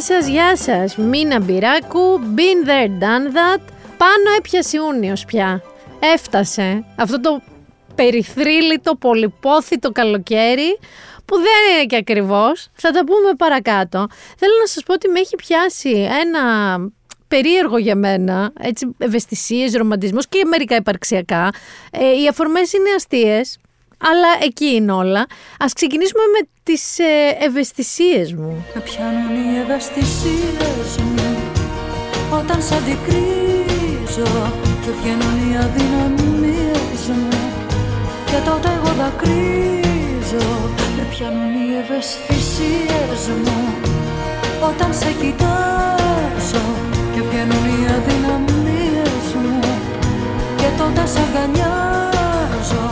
Γεια σας, γεια σας. Μίνα Μπυράκου, been there, done that. Πάνω έπιασε Ιούνιος πια. Έφτασε αυτό το περιθρύλιτο, πολυπόθητο καλοκαίρι που δεν είναι και ακριβώς. Θα τα πούμε παρακάτω. Θέλω να σας πω ότι με έχει πιάσει ένα περίεργο για μένα, έτσι ευαισθησίες, ρομαντισμός και μερικά υπαρξιακά. Ε, οι αφορμές είναι αστείες, αλλά εκεί είναι όλα. Ας ξεκινήσουμε με τις ε, ευαισθησίες μου. Με πιάνουν οι ευαισθησίες μου. Όταν σ' αντικρίζω και βγαίνουν οι αδυναμίες μου. Και τότε εγώ δακρύζω. Με πιάνουν οι ευαισθησίες μου. Όταν σε κοιτάζω και βγαίνουν οι αδυναμίες μου. Και τότε σε αγκαλιάζω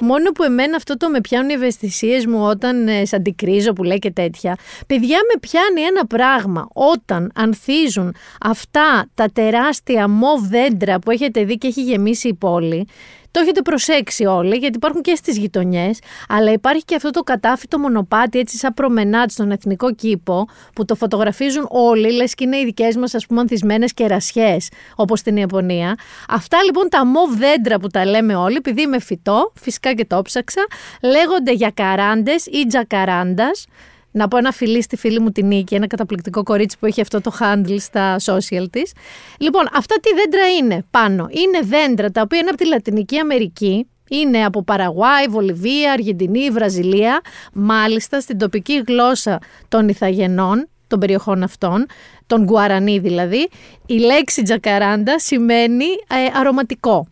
Μόνο που εμένα αυτό το με πιάνουν οι ευαισθησίες μου όταν ε, σε αντικρίζω που λέει και τέτοια. Παιδιά με πιάνει ένα πράγμα όταν ανθίζουν αυτά τα τεράστια μοβ δέντρα που έχετε δει και έχει γεμίσει η πόλη το έχετε προσέξει όλοι, γιατί υπάρχουν και στις γειτονιές, αλλά υπάρχει και αυτό το κατάφυτο μονοπάτι, έτσι σαν προμενάτ στον εθνικό κήπο, που το φωτογραφίζουν όλοι, λες και είναι οι δικές μας, ας πούμε, ανθισμένες κερασιές, όπως στην Ιαπωνία. Αυτά λοιπόν τα μοβ δέντρα που τα λέμε όλοι, επειδή είμαι φυτό, φυσικά και το ψάξα, λέγονται για καράντε ή τζακαράντας. Να πω ένα φιλί στη φίλη μου την Νίκη, ένα καταπληκτικό κορίτσι που έχει αυτό το handle στα social της. Λοιπόν, αυτά τι δέντρα είναι πάνω. Είναι δέντρα τα οποία είναι από τη Λατινική Αμερική, είναι από Παραγουάη, Βολιβία, Αργεντινή, Βραζιλία, μάλιστα στην τοπική γλώσσα των Ιθαγενών, των περιοχών αυτών, των Γκουαρανί δηλαδή, η λέξη τζακαράντα σημαίνει ε, αρωματικό.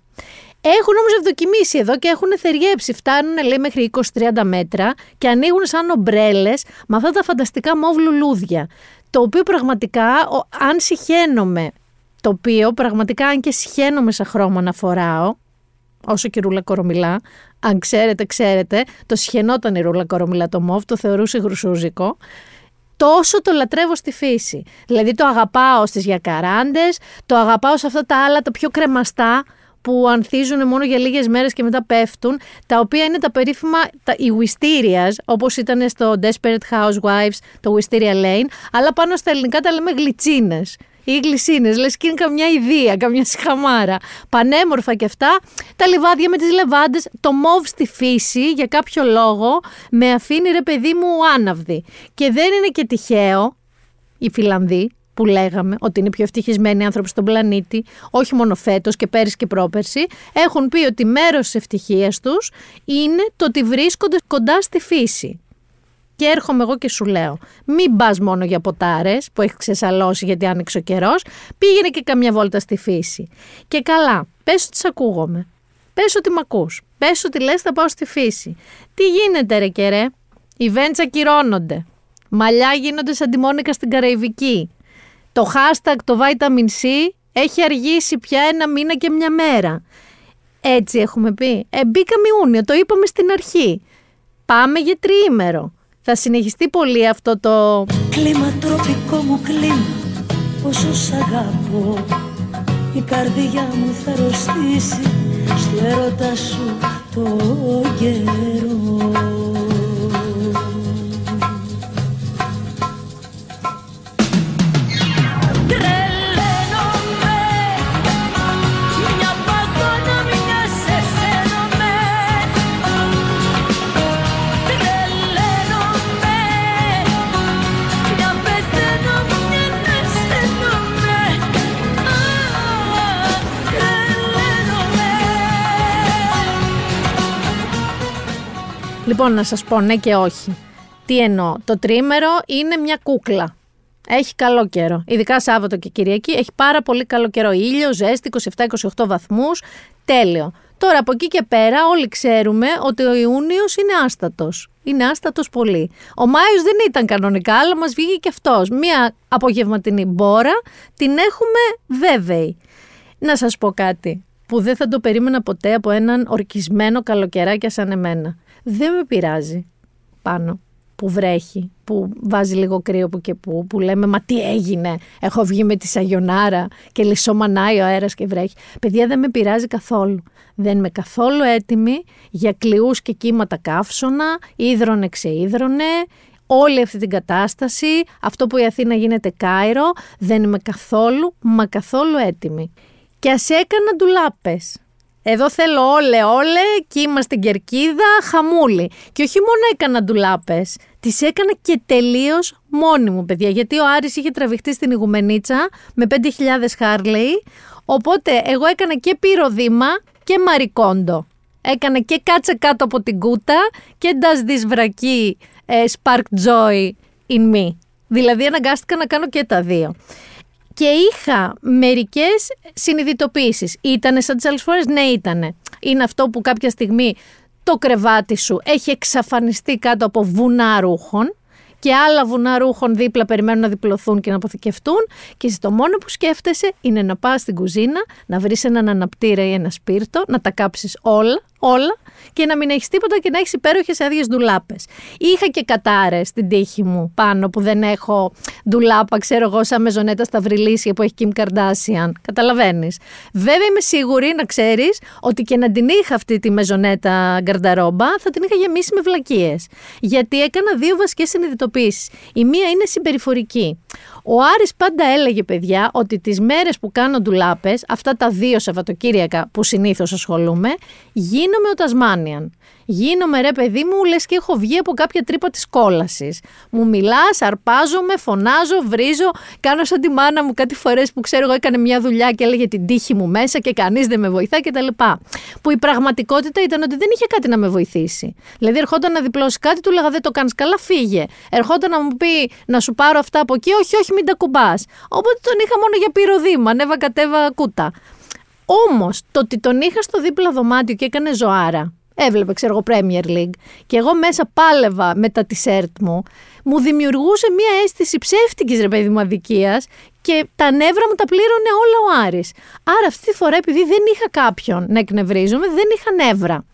Έχουν όμως ευδοκιμήσει εδώ και έχουν θεριέψει. Φτάνουν, λέει, μέχρι 20-30 μέτρα και ανοίγουν σαν ομπρέλες με αυτά τα φανταστικά μόβ λουλούδια. Το οποίο πραγματικά, αν συχαίνομαι, το οποίο πραγματικά, αν και συχαίνομαι σαν χρώμα να φοράω, όσο και ρούλα κορομιλά, αν ξέρετε, ξέρετε, το συχαινόταν η ρούλα κορομιλά το μόβ, το θεωρούσε γρουσούζικο τόσο το λατρεύω στη φύση. Δηλαδή το αγαπάω στις γιακαράντες, το αγαπάω σε αυτά τα άλλα τα πιο κρεμαστά που ανθίζουν μόνο για λίγες μέρες και μετά πέφτουν, τα οποία είναι τα περίφημα, τα, οι Wistarias, όπως ήταν στο Desperate Housewives, το Wisteria Lane, αλλά πάνω στα ελληνικά τα λέμε γλιτσίνες ή γλυσίνες, λες και είναι καμιά ιδέα, καμιά συχαμάρα. Πανέμορφα και αυτά, τα λιβάδια με τις λεβάντες, το μοβ στη φύση για κάποιο λόγο με αφήνει ρε παιδί μου άναυδη. Και δεν είναι και τυχαίο, οι Φιλανδοί, που λέγαμε ότι είναι οι πιο ευτυχισμένοι άνθρωποι στον πλανήτη, όχι μόνο φέτος και πέρυσι και πρόπερσι, έχουν πει ότι μέρος της ευτυχίας τους είναι το ότι βρίσκονται κοντά στη φύση. Και έρχομαι εγώ και σου λέω: Μην πας μόνο για ποτάρες που έχει ξεσαλώσει γιατί άνοιξε ο καιρός, πήγαινε και καμιά βόλτα στη φύση. Και καλά, πες ότι σε ακούγομαι. Πες ότι μ' ακούς. Πες ότι λες, θα πάω στη φύση. Τι γίνεται, ρε και ρε. Οι βέντσα κυρώνονται. Μαλλιά γίνονται σαν τη Μόνικα στην Καραϊβική. Το hashtag το vitamin C έχει αργήσει πια ένα μήνα και μια μέρα. Έτσι έχουμε πει. Ε, μπήκαμε Ιούνιο, το είπαμε στην αρχή. Πάμε για τριήμερο. Θα συνεχιστεί πολύ αυτό το... Κλίμα τροπικό μου κλίμα, πόσο σ' αγαπώ Η καρδιά μου θα ρωστήσει στο έρωτα σου το καιρό Λοιπόν, να σας πω ναι και όχι. Τι εννοώ. Το τρίμερο είναι μια κούκλα. Έχει καλό καιρό. Ειδικά Σάββατο και Κυριακή έχει πάρα πολύ καλό καιρό. Ήλιο, ζέστη, 27-28 βαθμούς. Τέλειο. Τώρα από εκεί και πέρα όλοι ξέρουμε ότι ο Ιούνιος είναι άστατος. Είναι άστατος πολύ. Ο Μάιος δεν ήταν κανονικά, αλλά μας βγήκε και αυτός. Μία απογευματινή μπόρα την έχουμε βέβαιη. Να σας πω κάτι που δεν θα το περίμενα ποτέ από έναν ορκισμένο καλοκαιράκια σαν εμένα δεν με πειράζει πάνω που βρέχει, που βάζει λίγο κρύο που και που, που λέμε «Μα τι έγινε, έχω βγει με τη σαγιονάρα και λισομανάει ο αέρας και βρέχει». Παιδιά δεν με πειράζει καθόλου. Δεν είμαι καθόλου έτοιμη για κλειούς και κύματα καύσωνα, ίδρωνε ξείδρωνε, όλη αυτή την κατάσταση, αυτό που η Αθήνα γίνεται Κάιρο, δεν είμαι καθόλου, μα καθόλου έτοιμη. Και ας έκανα ντουλάπες. Εδώ θέλω όλε όλε και είμαστε στην κερκίδα χαμούλη. Και όχι μόνο έκανα ντουλάπες, τις έκανα και τελείως μόνη μου, παιδιά. Γιατί ο Άρης είχε τραβηχτεί στην Ιγουμενίτσα με 5.000 Χάρλεϊ. Οπότε εγώ έκανα και πυροδήμα και μαρικόντο. Έκανα και κάτσε κάτω από την κούτα και does this βρακή ε, spark joy in me. Δηλαδή αναγκάστηκα να κάνω και τα δύο και είχα μερικές συνειδητοποίησεις. Ήτανε σαν τι άλλε φορέ, ναι, ήτανε. Είναι αυτό που κάποια στιγμή το κρεβάτι σου έχει εξαφανιστεί κάτω από βουνά ρούχων και άλλα βουνά ρούχων δίπλα περιμένουν να διπλωθούν και να αποθηκευτούν και εσύ το μόνο που σκέφτεσαι είναι να πας στην κουζίνα, να βρεις έναν αναπτήρα ή ένα σπίρτο, να τα κάψεις όλα, όλα και να μην έχεις τίποτα και να έχεις υπέροχες άδειες ντουλάπες. Είχα και κατάρες στην τύχη μου πάνω που δεν έχω ντουλάπα, ξέρω εγώ, σαν μεζονέτα στα βρυλίσια που έχει Kim Kardashian. Καταλαβαίνεις. Βέβαια είμαι σίγουρη να ξέρεις ότι και να την είχα αυτή τη μεζονέτα γκαρνταρόμπα θα την είχα γεμίσει με βλακίες. Γιατί έκανα δύο βασικές συνειδητοποίησεις. Η μία είναι συμπεριφορική. Ο Άρης πάντα έλεγε, παιδιά, ότι τις μέρες που κάνω ντουλάπες, αυτά τα δύο Σαββατοκύριακα που συνήθως ασχολούμαι, γίνομαι ο Τασμάνιαν. Γίνομαι ρε παιδί μου, λες και έχω βγει από κάποια τρύπα της κόλασης. Μου μιλάς, αρπάζομαι, φωνάζω, βρίζω, κάνω σαν τη μάνα μου κάτι φορές που ξέρω εγώ έκανε μια δουλειά και έλεγε την τύχη μου μέσα και κανείς δεν με βοηθά κτλ. Που η πραγματικότητα ήταν ότι δεν είχε κάτι να με βοηθήσει. Δηλαδή ερχόταν να διπλώσει κάτι, του λέγα δεν το κάνεις καλά, φύγε. Ερχόταν να μου πει να σου πάρω αυτά από εκεί, όχι, όχι, μην τα κουμπάς. Οπότε τον είχα μόνο για πυροδήμα, ανέβα κατέβα κούτα. Όμως το ότι τον είχα στο δίπλα δωμάτιο και έκανε ζωάρα, έβλεπε, ξέρω εγώ, Premier League, και εγώ μέσα πάλευα με τα t-shirt μου, μου δημιουργούσε μία αίσθηση ψεύτικης ρε παιδί μου αδικίας και τα νεύρα μου τα πλήρωνε όλα ο Άρης. Άρα αυτή τη φορά, επειδή δεν είχα κάποιον να εκνευρίζομαι, δεν είχα νεύρα.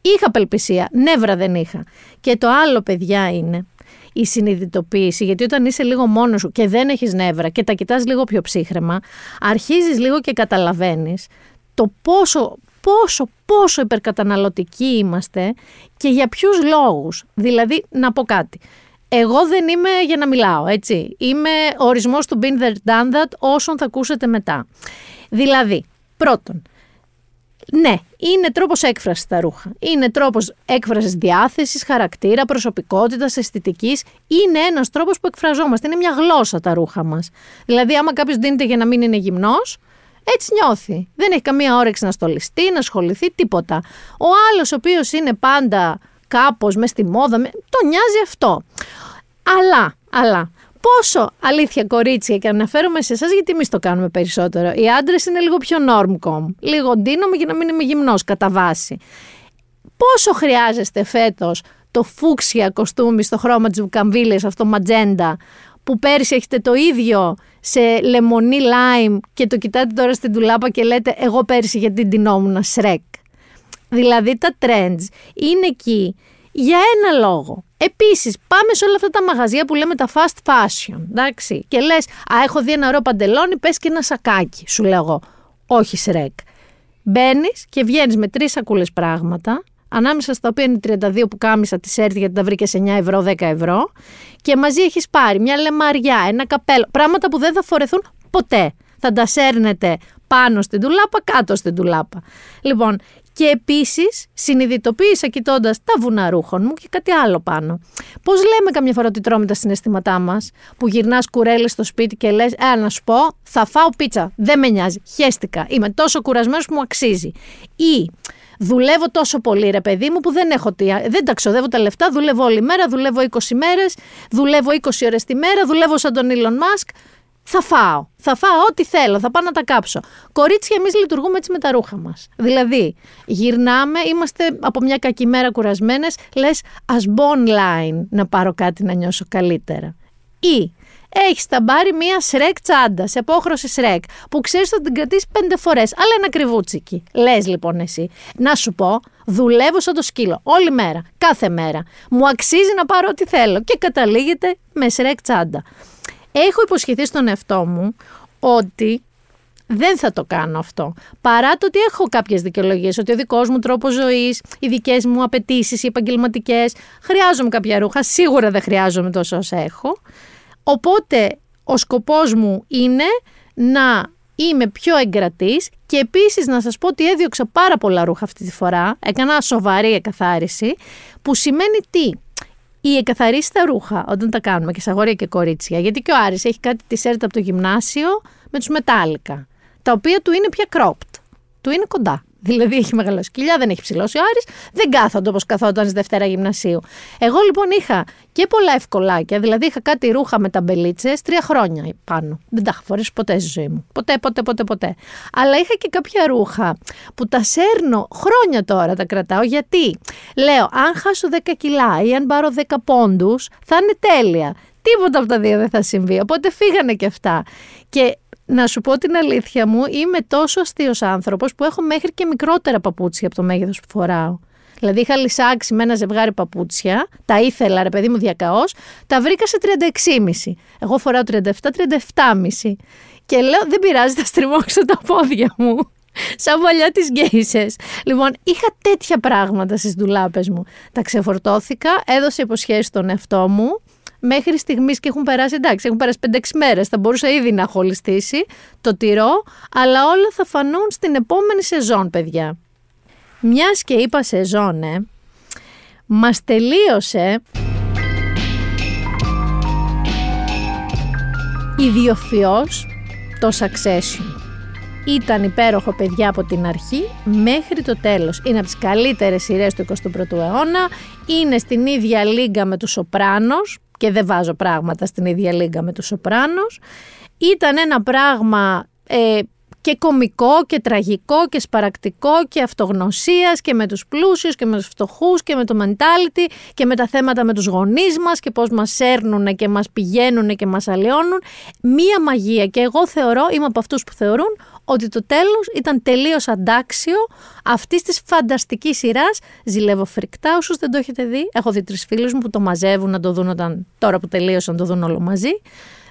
Είχα απελπισία, νεύρα δεν είχα. Και το άλλο, παιδιά, είναι η συνειδητοποίηση, γιατί όταν είσαι λίγο μόνος σου και δεν έχεις νεύρα και τα κοιτάς λίγο πιο ψύχρεμα, αρχίζεις λίγο και καταλαβαίνεις το πόσο, πόσο, πόσο υπερκαταναλωτικοί είμαστε και για ποιους λόγους. Δηλαδή, να πω κάτι. Εγώ δεν είμαι για να μιλάω, έτσι. Είμαι ο ορισμός του been there, done that, όσων θα ακούσετε μετά. Δηλαδή, πρώτον, ναι, είναι τρόπος έκφρασης τα ρούχα. Είναι τρόπος έκφρασης διάθεσης, χαρακτήρα, προσωπικότητας, αισθητικής. Είναι ένας τρόπος που εκφραζόμαστε. Είναι μια γλώσσα τα ρούχα μας. Δηλαδή, άμα κάποιος δίνεται για να μην είναι γυμνός, έτσι νιώθει. Δεν έχει καμία όρεξη να στολιστεί, να ασχοληθεί, τίποτα. Ο άλλος, ο οποίος είναι πάντα κάπως μες στη μόδα, το νοιάζει αυτό. Αλλά, αλλά, πόσο αλήθεια κορίτσια και αναφέρομαι σε εσάς, γιατί εμείς το κάνουμε περισσότερο. Οι άντρες είναι λίγο πιο normcom. Λίγο ντύνομαι για να μην είμαι γυμνός κατά βάση. Πόσο χρειάζεστε φέτος το φούξια κοστούμι στο χρώμα της βουκαμβίλη, αυτό ματζέντα, που πέρυσι έχετε το ίδιο σε λεμονί λάιμ και το κοιτάτε τώρα στην τουλάπα και λέτε εγώ πέρυσι γιατί ντυνόμουν σρεκ. Δηλαδή τα trends είναι εκεί για ένα λόγο. Επίσης, πάμε σε όλα αυτά τα μαγαζιά που λέμε τα fast fashion. Εντάξει, και λες, Α, έχω δει ένα ωραίο παντελόνι, πες και ένα σακάκι. Σου λέω εγώ. Όχι, σρεκ. Μπαίνεις και βγαίνεις με τρεις σακούλες πράγματα, ανάμεσα στα οποία είναι 32 που κάμισα τη έρθει γιατί τα βρήκες 9 ευρώ, 10 ευρώ, και μαζί έχεις πάρει μια λεμαριά, ένα καπέλο. Πράγματα που δεν θα φορεθούν ποτέ. Θα τα σέρνετε πάνω στην τουλάπα, κάτω στην τουλάπα. Λοιπόν, και επίσης συνειδητοποίησα κοιτώντας τα βουναρούχων μου και κάτι άλλο πάνω. Πώς λέμε καμιά φορά ότι τρώμε τα συναισθήματά μας, που γυρνάς κουρέλι στο σπίτι και λες: Ε, να σου πω, θα φάω πίτσα. Δεν με νοιάζει. Χαίστηκα. Είμαι τόσο κουρασμένος που μου αξίζει. Ή δουλεύω τόσο πολύ, ρε παιδί μου, που δεν έχω τι. Δεν τα ξοδεύω τα λεφτά. Δουλεύω όλη μέρα, δουλεύω 20 μέρες, δουλεύω 20 ώρες τη μέρα, δουλεύω σαν τον Elon Musk θα φάω. Θα φάω ό,τι θέλω, θα πάω να τα κάψω. Κορίτσια, εμείς λειτουργούμε έτσι με τα ρούχα μας. Δηλαδή, γυρνάμε, είμαστε από μια κακή μέρα κουρασμένες, λες, ας μπω online να πάρω κάτι να νιώσω καλύτερα. Ή έχεις ταμπάρει μία σρεκ τσάντας, σε απόχρωση σρεκ, που ξέρεις ότι θα την κρατήσεις πέντε φορές, αλλά ένα κρυβούτσικι. Λες λοιπόν εσύ, να σου πω, δουλεύω σαν το σκύλο όλη μέρα, κάθε μέρα. Μου αξίζει να πάρω ό,τι θέλω και καταλήγεται με σρεκ τσάντα έχω υποσχεθεί στον εαυτό μου ότι δεν θα το κάνω αυτό. Παρά το ότι έχω κάποιες δικαιολογίες, ότι ο δικός μου τρόπος ζωής, οι δικές μου απαιτήσεις, οι επαγγελματικές, χρειάζομαι κάποια ρούχα. Σίγουρα δεν χρειάζομαι τόσο όσα έχω. Οπότε ο σκοπός μου είναι να είμαι πιο εγκρατής και επίσης να σας πω ότι έδιωξα πάρα πολλά ρούχα αυτή τη φορά, έκανα σοβαρή εκαθάριση, που σημαίνει τι, η εκαθαρίση τα ρούχα όταν τα κάνουμε και σε αγόρια και κορίτσια, γιατί και ο Άρης έχει κάτι τη έρτα από το γυμνάσιο με τους μετάλλικα, τα οποία του είναι πια cropped, του είναι κοντά. Δηλαδή έχει μεγαλώσει κοιλιά, δεν έχει ψηλώσει ο Άρης, δεν κάθονται όπως καθόταν στη Δευτέρα Γυμνασίου. Εγώ λοιπόν είχα και πολλά ευκολάκια, δηλαδή είχα κάτι ρούχα με ταμπελίτσες τρία χρόνια πάνω. Δεν τα είχα φορέσει ποτέ στη ζωή μου. Ποτέ, ποτέ, ποτέ, ποτέ. Αλλά είχα και κάποια ρούχα που τα σέρνω χρόνια τώρα, τα κρατάω. Γιατί λέω, αν χάσω 10 κιλά ή αν πάρω 10 πόντους, θα είναι τέλεια. Τίποτα από τα δύο δεν θα συμβεί. Οπότε φύγανε και αυτά. Και να σου πω την αλήθεια μου, είμαι τόσο αστείος άνθρωπος που έχω μέχρι και μικρότερα παπούτσια από το μέγεθος που φοράω. Δηλαδή είχα λυσάξει με ένα ζευγάρι παπούτσια, τα ήθελα ρε παιδί μου διακαώς, τα βρήκα σε 36,5. Εγώ φοράω 37-37,5. Και λέω δεν πειράζει, θα στριμώξω τα πόδια μου. Σαν παλιά τις γκέισες. Λοιπόν, είχα τέτοια πράγματα στις ντουλάπες μου. Τα ξεφορτώθηκα, έδωσα υποσχέσεις στον εαυτό μου μέχρι στιγμής και έχουν περάσει, εντάξει, έχουν περάσει 5-6 μέρες. Θα μπορούσα ήδη να έχω το τυρό, αλλά όλα θα φανούν στην επόμενη σεζόν, παιδιά. Μιας και είπα σεζόν, ε, μας τελείωσε. Ιδιοφιός το Succession. Ήταν υπέροχο παιδιά από την αρχή μέχρι το τέλος. Είναι από τις καλύτερες σειρές του 21ου αιώνα. Είναι στην ίδια λίγα με τους Σοπράνος και δεν βάζω πράγματα στην ίδια λίγα με τους Σοπράνος. Ήταν ένα πράγμα ε, και κομικό και τραγικό και σπαρακτικό και αυτογνωσίας και με τους πλούσιους και με τους φτωχούς και με το mentality και με τα θέματα με τους γονείς μας και πώς μας σέρνουν και μας πηγαίνουν και μας αλλοιώνουν. Μία μαγεία και εγώ θεωρώ, είμαι από αυτούς που θεωρούν ότι το τέλος ήταν τελείως αντάξιο αυτής της φανταστικής σειράς. Ζηλεύω φρικτά όσους δεν το έχετε δει. Έχω δει τρεις φίλους μου που το μαζεύουν να το δουν όταν, τώρα που τελείωσαν το δουν όλο μαζί.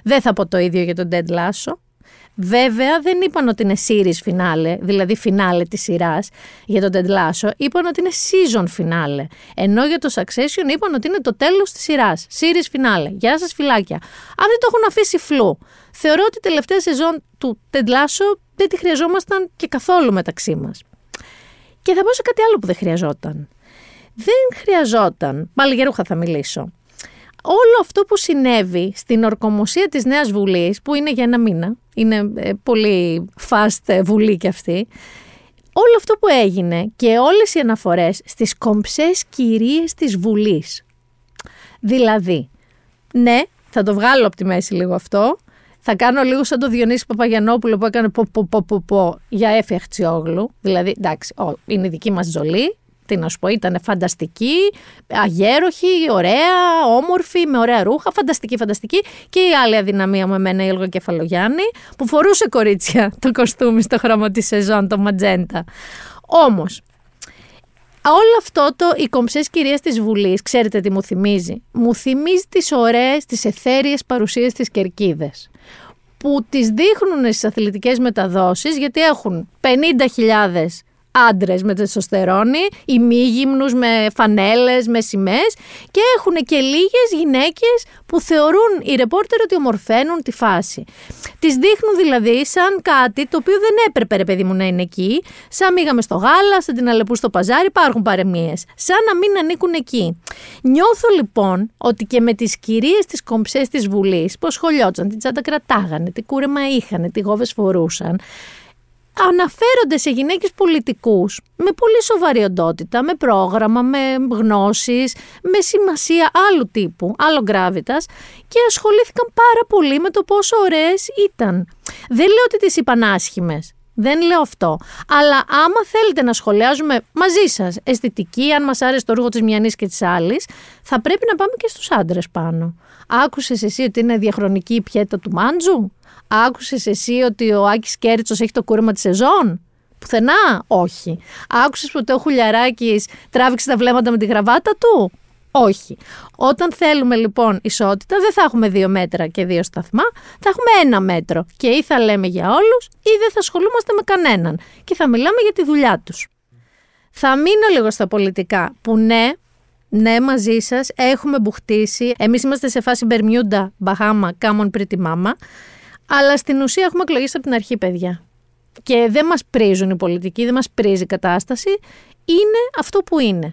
Δεν θα πω το ίδιο για τον Dead Lasso. Βέβαια δεν είπαν ότι είναι series finale, δηλαδή finale της σειράς για τον Ted Lasso, είπαν ότι είναι season finale. Ενώ για το Succession είπαν ότι είναι το τέλος της σειράς, series finale. Γεια σας φυλάκια. Αυτοί το έχουν αφήσει φλού. Θεωρώ ότι η τελευταία σεζόν του Ted Lasso δεν τη χρειαζόμασταν και καθόλου μεταξύ μας. Και θα πω σε κάτι άλλο που δεν χρειαζόταν. Δεν χρειαζόταν, πάλι για ρούχα θα μιλήσω, όλο αυτό που συνέβη στην ορκομοσία της Νέας Βουλής, που είναι για ένα μήνα, είναι ε, πολύ fast ε, βουλή κι αυτή, όλο αυτό που έγινε και όλες οι αναφορές στις κομψές κυρίες της Βουλής. Δηλαδή, ναι, θα το βγάλω από τη μέση λίγο αυτό, θα κάνω λίγο σαν το Διονύσης Παπαγιανόπουλο που έκανε πο, πο, πο, πο, πο για Έφη Δηλαδή, εντάξει, είναι η δική μας ζολή, τι να σου πω, ήταν φανταστική, αγέροχη, ωραία, όμορφη, με ωραία ρούχα, φανταστική, φανταστική. Και η άλλη αδυναμία μου εμένα, η Έλγα Κεφαλογιάννη, που φορούσε κορίτσια το κοστούμι στο χρώμα της σεζόν, το ματζέντα. Όμως, όλο αυτό το οι κομψές κυρίες της Βουλής, ξέρετε τι μου θυμίζει; Μου θυμίζει τις ωραίες, τις εθέριες παρουσίες της Κερκίδες. Που τις δείχνουν στις αθλητικές μεταδόσεις γιατί έχουν 50.000 άντρες με τεστοστερόνη, ημίγυμνους με φανέλες, με σημαίες και έχουν και λίγες γυναίκες που θεωρούν οι ρεπόρτερ ότι ομορφαίνουν τη φάση. Τις δείχνουν δηλαδή σαν κάτι το οποίο δεν έπρεπε ρε παιδί μου να είναι εκεί, σαν μήγαμε στο γάλα, σαν την Αλεπού στο παζάρι, υπάρχουν παρεμίες. σαν να μην ανήκουν εκεί. Νιώθω λοιπόν ότι και με τις κυρίες τι κομψές της Βουλής που σχολιόταν, την τσάντα κρατάγανε, τι κούρεμα είχαν, τι γόβες φορούσαν, αναφέρονται σε γυναίκες πολιτικούς με πολύ σοβαρή οντότητα, με πρόγραμμα, με γνώσεις, με σημασία άλλου τύπου, άλλο γκράβιτας και ασχολήθηκαν πάρα πολύ με το πόσο ωραίες ήταν. Δεν λέω ότι τις είπαν άσχημες, δεν λέω αυτό. Αλλά άμα θέλετε να σχολιάζουμε μαζί σας αισθητική, αν μας άρεσε το ρούχο της μιανής και της άλλης, θα πρέπει να πάμε και στους άντρες πάνω. Άκουσες εσύ ότι είναι διαχρονική η πιέτα του μάντζου; Άκουσες εσύ ότι ο Άκης Κέριτσος έχει το κούρεμα της σεζόν; Πουθενά, όχι. Άκουσες ότι ο Χουλιαράκης τράβηξε τα βλέμματα με τη γραβάτα του; Όχι. Όταν θέλουμε λοιπόν ισότητα, δεν θα έχουμε δύο μέτρα και δύο σταθμά, θα έχουμε ένα μέτρο. Και ή θα λέμε για όλους, ή δεν θα ασχολούμαστε με κανέναν. Και θα μιλάμε για τη δουλειά τους. Θα μείνω λίγο στα πολιτικά, που ναι, ναι, μαζί σας έχουμε μπουχτίσει. Εμείς είμαστε σε φάση Μπερμιούντα, Μπαχάμα, Κάμον Pretty Mama. Αλλά στην ουσία έχουμε εκλογές από την αρχή, παιδιά. Και δεν μας πρίζουν οι πολιτικοί, δεν μας πρίζει η κατάσταση. Είναι αυτό που είναι.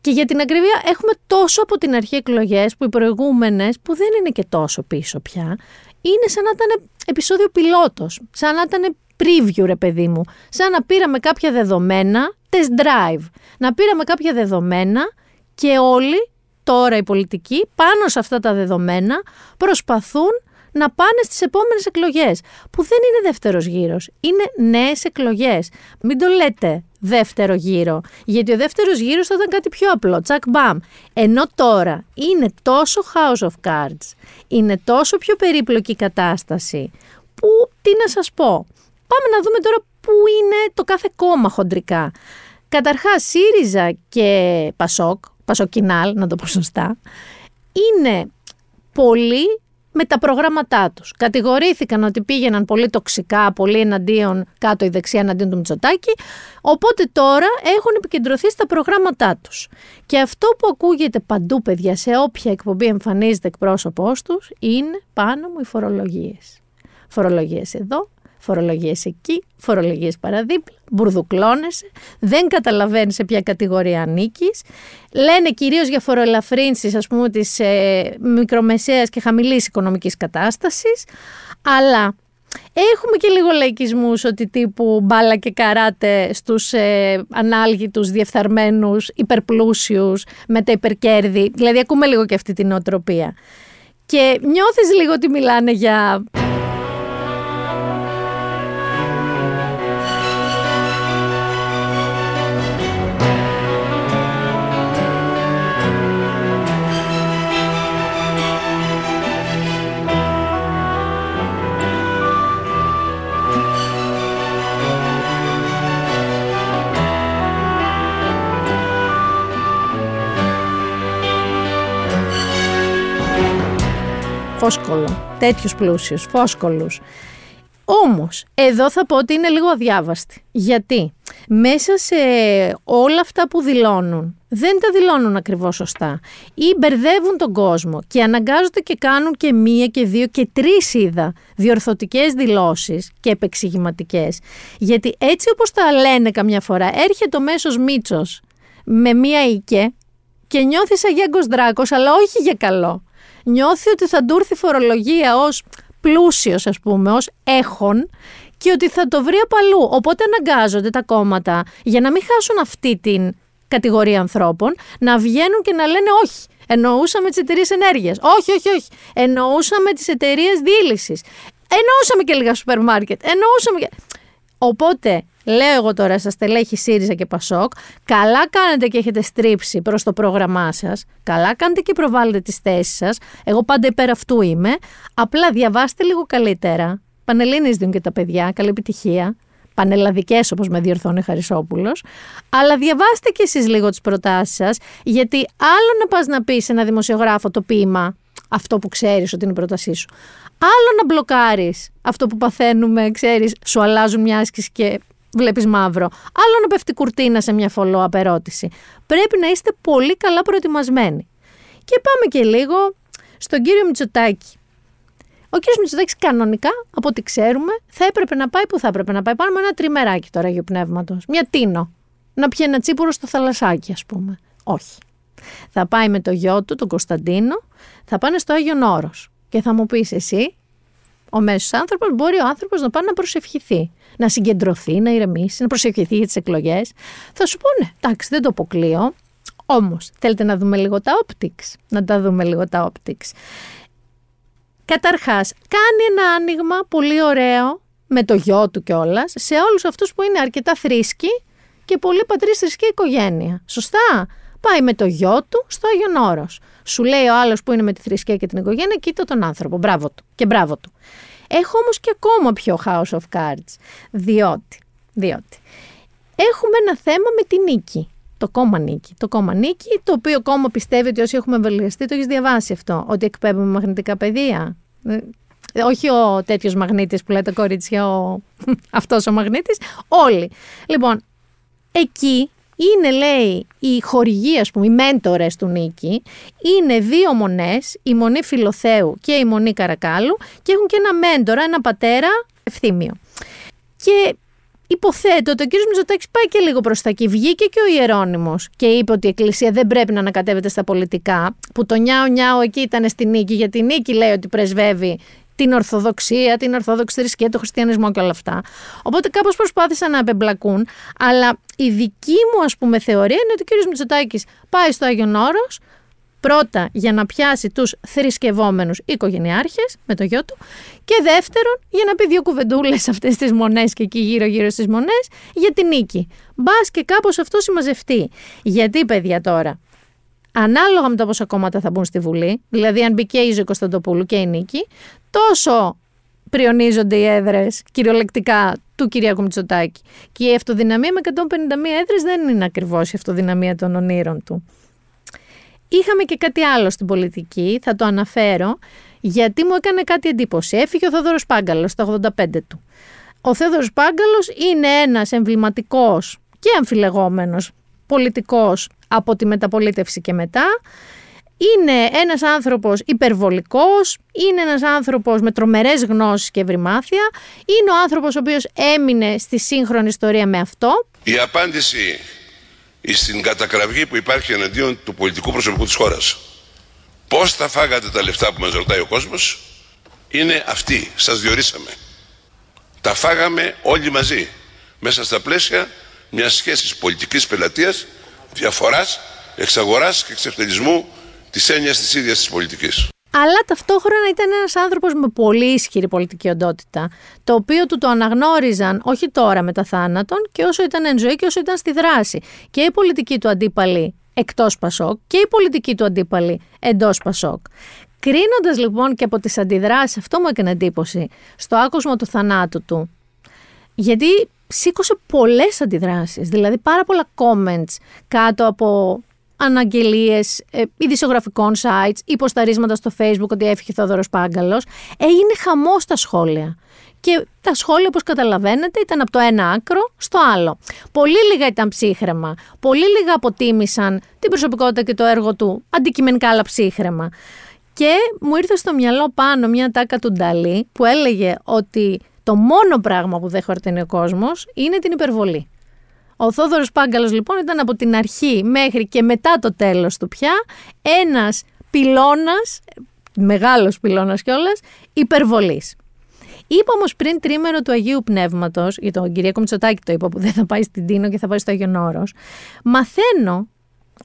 Και για την ακριβία έχουμε τόσο από την αρχή εκλογές που οι προηγούμενες, που δεν είναι και τόσο πίσω πια, είναι σαν να ήταν επεισόδιο πιλότος. Σαν να ήταν preview, ρε παιδί μου. Σαν να πήραμε κάποια δεδομένα, test drive. Να πήραμε κάποια δεδομένα και όλοι τώρα οι πολιτικοί πάνω σε αυτά τα δεδομένα προσπαθούν να πάνε στις επόμενες εκλογές, που δεν είναι δεύτερος γύρος, είναι νέες εκλογές. Μην το λέτε δεύτερο γύρο, γιατί ο δεύτερος γύρος θα ήταν κάτι πιο απλό, τσακ μπαμ. Ενώ τώρα είναι τόσο house of cards, είναι τόσο πιο περίπλοκη κατάσταση, που τι να σας πω. Πάμε να δούμε τώρα πού είναι το κάθε κόμμα χοντρικά. Καταρχάς, ΣΥΡΙΖΑ και ΠΑΣΟΚ, Πασοκινάλ, να το πω σωστά, είναι πολύ με τα προγράμματά τους. Κατηγορήθηκαν ότι πήγαιναν πολύ τοξικά, πολύ εναντίον, κάτω η δεξιά εναντίον του Μητσοτάκη. Οπότε τώρα έχουν επικεντρωθεί στα προγράμματά τους. Και αυτό που ακούγεται παντού, παιδιά, σε όποια εκπομπή εμφανίζεται εκπρόσωπός τους, είναι πάνω μου οι φορολογίες. Φορολογίες εδώ, φορολογίες εκεί, φορολογίες παραδίπλα, μπουρδουκλώνεσαι, δεν καταλαβαίνεις σε ποια κατηγορία ανήκεις. Λένε κυρίως για φοροελαφρύνσεις, ας πούμε, της ε, μικρομεσαίας και χαμηλής οικονομικής κατάστασης. Αλλά Έχουμε και λίγο λαϊκισμούς ότι τύπου μπάλα και καράτε στους ε, ανάλγητους, διεφθαρμένους, υπερπλούσιους, με τα υπερκέρδη. Δηλαδή ακούμε λίγο και αυτή την νοοτροπία. Και νιώθεις λίγο ότι μιλάνε για φόσκολο. Τέτοιους πλούσιους, φόσκολους. Όμως, εδώ θα πω ότι είναι λίγο αδιάβαστη. Γιατί μέσα σε όλα αυτά που δηλώνουν, δεν τα δηλώνουν ακριβώς σωστά. Ή μπερδεύουν τον κόσμο και αναγκάζονται και κάνουν και μία και δύο και τρεις είδα διορθωτικές δηλώσεις και επεξηγηματικές. Γιατί έτσι όπως τα λένε καμιά φορά, έρχεται ο μέσος Μίτσος με μία οίκε και νιώθεις σαν Γιάνγκος Δράκος, αλλά όχι για καλό νιώθει ότι θα του έρθει φορολογία ως πλούσιος ας πούμε, ως έχον και ότι θα το βρει από αλλού. Οπότε αναγκάζονται τα κόμματα για να μην χάσουν αυτή την κατηγορία ανθρώπων να βγαίνουν και να λένε όχι. Εννοούσαμε τις εταιρείες ενέργειας. Όχι, όχι, όχι. Εννοούσαμε τις εταιρείες διήλυσης. Εννοούσαμε και λίγα σούπερ μάρκετ. Εννοούσαμε και. Οπότε Λέω εγώ τώρα στα στελέχη ΣΥΡΙΖΑ και ΠΑΣΟΚ, καλά κάνετε και έχετε στρίψει προς το πρόγραμμά σας, καλά κάνετε και προβάλλετε τις θέσεις σας, εγώ πάντα υπέρ αυτού είμαι, απλά διαβάστε λίγο καλύτερα, Πανελλήνιες δίνουν και τα παιδιά, καλή επιτυχία, πανελλαδικές όπως με διορθώνει Χαρισόπουλος, αλλά διαβάστε και εσείς λίγο τις προτάσεις σας, γιατί άλλο να πας να πεις σε ένα δημοσιογράφο το ποίημα, αυτό που ξέρεις ότι είναι η πρότασή σου. Άλλο να μπλοκάρεις αυτό που παθαίνουμε, ξέρεις, σου αλλάζουν μια άσκηση και βλέπεις μαύρο. Άλλο να πέφτει κουρτίνα σε μια follow-up ερώτηση. Πρέπει να είστε πολύ καλά προετοιμασμένοι. Και πάμε και λίγο στον κύριο Μητσοτάκη. Ο κύριος Μητσοτάκης κανονικά, από ό,τι ξέρουμε, θα έπρεπε να πάει που θα έπρεπε να πάει. Πάμε με ένα τριμεράκι τώρα για πνεύματος. Μια τίνο. Να πιει ένα τσίπουρο στο θαλασσάκι, ας πούμε. Όχι. Θα πάει με το γιο του, τον Κωνσταντίνο, θα πάνε στο Άγιον Όρος. Και θα μου πεις εσύ, ο μέσος άνθρωπος, μπορεί ο άνθρωπος να πάει να προσευχηθεί να συγκεντρωθεί, να ηρεμήσει, να προσευχηθεί για τις εκλογές. Θα σου πούνε, εντάξει, δεν το αποκλείω. Όμως, θέλετε να δούμε λίγο τα optics. Να τα δούμε λίγο τα optics. Καταρχάς, κάνει ένα άνοιγμα πολύ ωραίο με το γιο του κιόλας σε όλους αυτούς που είναι αρκετά θρήσκοι και πολύ πατρί θρησκή οικογένεια. Σωστά; Πάει με το γιο του στο Άγιον Όρος. Σου λέει ο άλλος που είναι με τη θρησκεία και την οικογένεια, κοίτα τον άνθρωπο. Μπράβο του. Και μπράβο του. Έχω όμως και ακόμα πιο House of Cards, διότι, διότι έχουμε ένα θέμα με την νίκη. Το κόμμα νίκη. Το κόμμα νίκη, το οποίο κόμμα πιστεύει ότι όσοι έχουμε εμβολιαστεί, το έχεις διαβάσει αυτό. Ότι εκπέμπουμε μαγνητικά πεδία. Ε, όχι ο τέτοιος μαγνήτης που λέτε κορίτσια, ο... αυτός ο μαγνήτης. Όλοι. Λοιπόν, εκεί είναι, λέει, οι χορηγοί, ας πούμε, οι μέντορες του Νίκη, είναι δύο μονές, η μονή Φιλοθέου και η μονή Καρακάλου και έχουν και ένα μέντορα, ένα πατέρα ευθύμιο. Και Υποθέτω ότι ο κ. Μητσοτάκης πάει και λίγο προς τα εκεί. Βγήκε και ο Ιερόνιμος και είπε ότι η Εκκλησία δεν πρέπει να ανακατεύεται στα πολιτικά. Που το νιάο νιάο εκεί ήταν στη νίκη, γιατί η νίκη λέει ότι πρεσβεύει την Ορθοδοξία, την Ορθόδοξη θρησκεία, το χριστιανισμό και όλα αυτά. Οπότε κάπως προσπάθησαν να απεμπλακούν, αλλά η δική μου ας πούμε θεωρία είναι ότι ο κ. Μητσοτάκης πάει στο Άγιον Όρος, πρώτα για να πιάσει τους θρησκευόμενους οικογενειάρχες με το γιο του και δεύτερον για να πει δύο κουβεντούλες αυτές τις μονές και εκεί γύρω γύρω στις μονές για την νίκη. Μπας και κάπως αυτό συμμαζευτεί. Γιατί παιδιά τώρα, ανάλογα με το πόσα κόμματα θα μπουν στη Βουλή, δηλαδή αν μπει και η Ζωή Κωνσταντοπούλου και η Νίκη, τόσο πριονίζονται οι έδρες κυριολεκτικά του Κυριακού Μητσοτάκη. Και η αυτοδυναμία με 151 έδρες δεν είναι ακριβώς η αυτοδυναμία των ονείρων του. Είχαμε και κάτι άλλο στην πολιτική, θα το αναφέρω, γιατί μου έκανε κάτι εντύπωση. Έφυγε ο Θόδωρος Πάγκαλος στα 85 του. Ο Θόδωρος Πάγκαλος είναι ένας εμβληματικός και αμφιλεγόμενος πολιτικός από τη μεταπολίτευση και μετά. Είναι ένας άνθρωπος υπερβολικός, είναι ένας άνθρωπος με τρομερές γνώσεις και ευρημάθεια, είναι ο άνθρωπος ο οποίος έμεινε στη σύγχρονη ιστορία με αυτό. Η απάντηση στην κατακραυγή που υπάρχει εναντίον του πολιτικού προσωπικού της χώρας. Πώς θα φάγατε τα λεφτά που μας ρωτάει ο κόσμος, είναι αυτή, σας διορίσαμε. Τα φάγαμε όλοι μαζί, μέσα στα πλαίσια μιας σχέσης πολιτικής πελατείας, διαφοράς, εξαγοράς και εξευτελισμού της έννοιας της ίδιας της πολιτικής αλλά ταυτόχρονα ήταν ένας άνθρωπος με πολύ ισχυρή πολιτική οντότητα, το οποίο του το αναγνώριζαν όχι τώρα με τα θάνατον και όσο ήταν εν ζωή και όσο ήταν στη δράση. Και η πολιτική του αντίπαλη εκτός Πασόκ και η πολιτική του αντίπαλη εντός Πασόκ. Κρίνοντας λοιπόν και από τις αντιδράσεις, αυτό μου έκανε εντύπωση, στο άκουσμα του θανάτου του, γιατί σήκωσε πολλές αντιδράσεις, δηλαδή πάρα πολλά comments κάτω από αναγγελίες ε, ειδησιογραφικών sites, υποσταρίσματα στο facebook ότι έφυγε ο Θόδωρος Πάγκαλος. Έγινε χαμός στα σχόλια. Και τα σχόλια, όπως καταλαβαίνετε, ήταν από το ένα άκρο στο άλλο. Πολύ λίγα ήταν ψύχρεμα. Πολύ λίγα αποτίμησαν την προσωπικότητα και το έργο του αντικειμενικά, αλλά ψύχρεμα. Και μου ήρθε στο μυαλό πάνω μια τάκα του Νταλή που έλεγε ότι το μόνο πράγμα που δεν χορταίνει ο κόσμος είναι την υπερβολή. Ο Θόδωρος Πάγκαλος λοιπόν ήταν από την αρχή μέχρι και μετά το τέλος του πια ένας πυλώνας, μεγάλος πυλώνας κιόλας, υπερβολής. Είπα όμως πριν τρίμερο του Αγίου Πνεύματος, για τον Κυριακό Μητσοτάκη το είπα που δεν θα πάει στην Τίνο και θα πάει στο Άγιον Όρος, μαθαίνω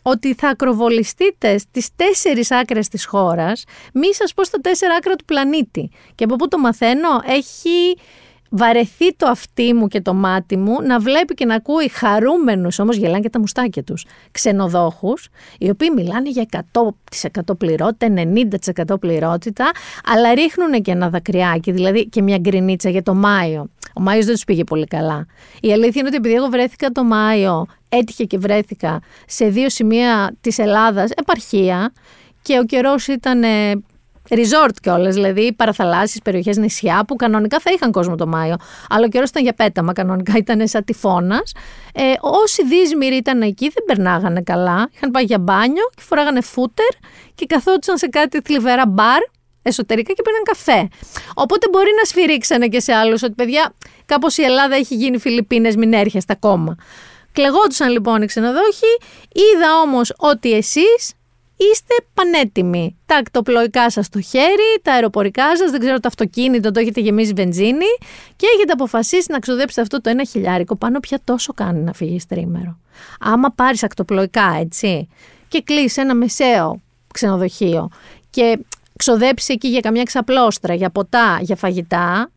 ότι θα ακροβολιστείτε στις τέσσερις άκρες της χώρας, μη σας πω στα τέσσερα άκρα του πλανήτη. Και από πού το μαθαίνω, έχει βαρεθεί το αυτί μου και το μάτι μου να βλέπει και να ακούει χαρούμενους, όμως γελάνε και τα μουστάκια τους, ξενοδόχους, οι οποίοι μιλάνε για 100% πληρότητα, 90% πληρότητα, αλλά ρίχνουν και ένα δακρυάκι, δηλαδή και μια γκρινίτσα για το Μάιο. Ο Μάιος δεν τους πήγε πολύ καλά. Η αλήθεια είναι ότι επειδή εγώ βρέθηκα το Μάιο, έτυχε και βρέθηκα σε δύο σημεία της Ελλάδας, επαρχία, και ο καιρός ήταν resort κιόλας, δηλαδή παραθαλάσσιες περιοχές, νησιά που κανονικά θα είχαν κόσμο το Μάιο. Αλλά ο καιρός ήταν για πέταμα, κανονικά ήταν σαν τυφώνας. Ε, όσοι δύσμηροι ήταν εκεί δεν περνάγανε καλά. Είχαν πάει για μπάνιο και φοράγανε φούτερ και καθόντουσαν σε κάτι θλιβερά μπαρ εσωτερικά και πήραν καφέ. Οπότε μπορεί να σφυρίξανε και σε άλλους ότι παιδιά, κάπως η Ελλάδα έχει γίνει Φιλιππίνες, μην έρχεστε ακόμα. Κλεγόντουσαν λοιπόν οι ξενοδόχοι. Είδα όμως ότι εσείς είστε πανέτοιμοι. Τα ακτοπλοϊκά σας στο χέρι, τα αεροπορικά σας, δεν ξέρω το αυτοκίνητο, το έχετε γεμίσει βενζίνη και έχετε αποφασίσει να ξοδέψετε αυτό το ένα χιλιάρικο πάνω πια τόσο κάνει να φύγεις τρίμερο. Άμα πάρεις ακτοπλοϊκά, έτσι, και κλείσεις ένα μεσαίο ξενοδοχείο και ξοδέψεις εκεί για καμιά ξαπλώστρα, για ποτά, για φαγητά,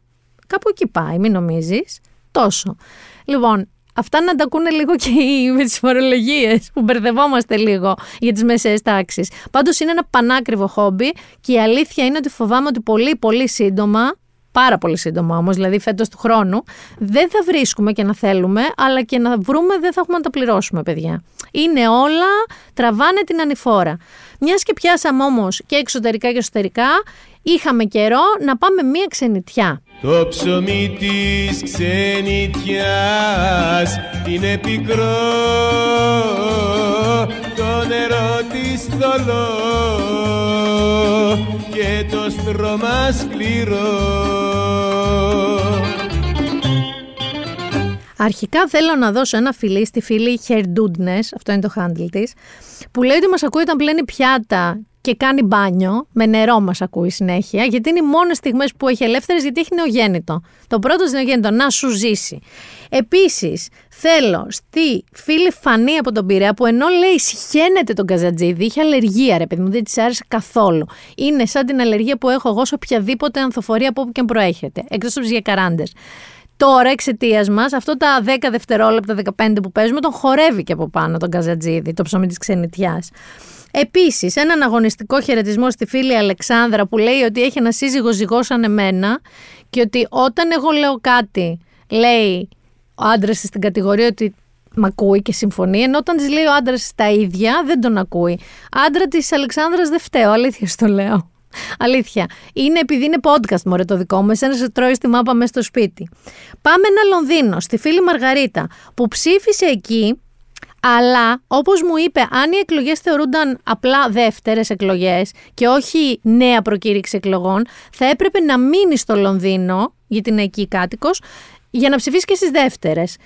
κάπου εκεί πάει, μην νομίζεις. Τόσο. Λοιπόν, Αυτά να τα ακούνε λίγο και οι με τι φορολογίες που μπερδευόμαστε λίγο για τις μεσαίες τάξεις. Πάντως είναι ένα πανάκριβο χόμπι και η αλήθεια είναι ότι φοβάμαι ότι πολύ πολύ σύντομα πάρα πολύ σύντομα όμως, δηλαδή φέτος του χρόνου, δεν θα βρίσκουμε και να θέλουμε, αλλά και να βρούμε δεν θα έχουμε να τα πληρώσουμε, παιδιά. Είναι όλα, τραβάνε την ανηφόρα. Μιας και πιάσαμε όμως και εξωτερικά και εσωτερικά, είχαμε καιρό να πάμε μία ξενιτιά. Το ψωμί της ξενιτιάς είναι πικρό. Το νερό της θολό και το στρώμα σκληρό. Αρχικά θέλω να δώσω ένα φιλί στη φίλη Herdudness, αυτό είναι το handle της, που λέει ότι μας ακούει όταν πλένει πιάτα και κάνει μπάνιο, με νερό μας ακούει συνέχεια, γιατί είναι οι μόνες στιγμές που έχει ελεύθερες, γιατί έχει νεογέννητο. Το πρώτο νεογέννητο, να σου ζήσει. Επίσης, θέλω στη φίλη Φανή από τον Πειραιά, που ενώ λέει συχαίνεται τον Καζατζίδη, είχε αλλεργία, ρε παιδί μου, δεν της άρεσε καθόλου. Είναι σαν την αλλεργία που έχω εγώ σε οποιαδήποτε ανθοφορία από όπου και αν προέρχεται, εκτός από τις γιακαράντες. Τώρα εξαιτίας μας, αυτό τα 10 δευτερόλεπτα, 15 που παίζουμε, τον χορεύει και από πάνω τον Καζατζίδη, το ψωμί της ξενιτιάς. Επίσης, έναν αγωνιστικό χαιρετισμό στη φίλη Αλεξάνδρα που λέει ότι έχει ένα σύζυγο ζυγό σαν εμένα και ότι όταν εγώ λέω κάτι, λέει ο άντρας στην κατηγορία ότι μ' ακούει και συμφωνεί, ενώ όταν της λέει ο άντρας τα ίδια δεν τον ακούει. Άντρα της Αλεξάνδρας δεν φταίω, αλήθεια στο λέω. Αλήθεια. Είναι επειδή είναι podcast μωρέ το δικό μου, εσένα σε τρώει στη μάπα μέσα στο σπίτι. Πάμε ένα Λονδίνο, στη φίλη Μαργαρίτα, που ψήφισε εκεί αλλά όπως μου είπε, αν οι εκλογές θεωρούνταν απλά δεύτερες εκλογές και όχι νέα προκήρυξη εκλογών, θα έπρεπε να μείνεις στο Λονδίνο, γιατί είναι εκεί κάτοικος, για να ψηφίσεις και στις δεύτερες.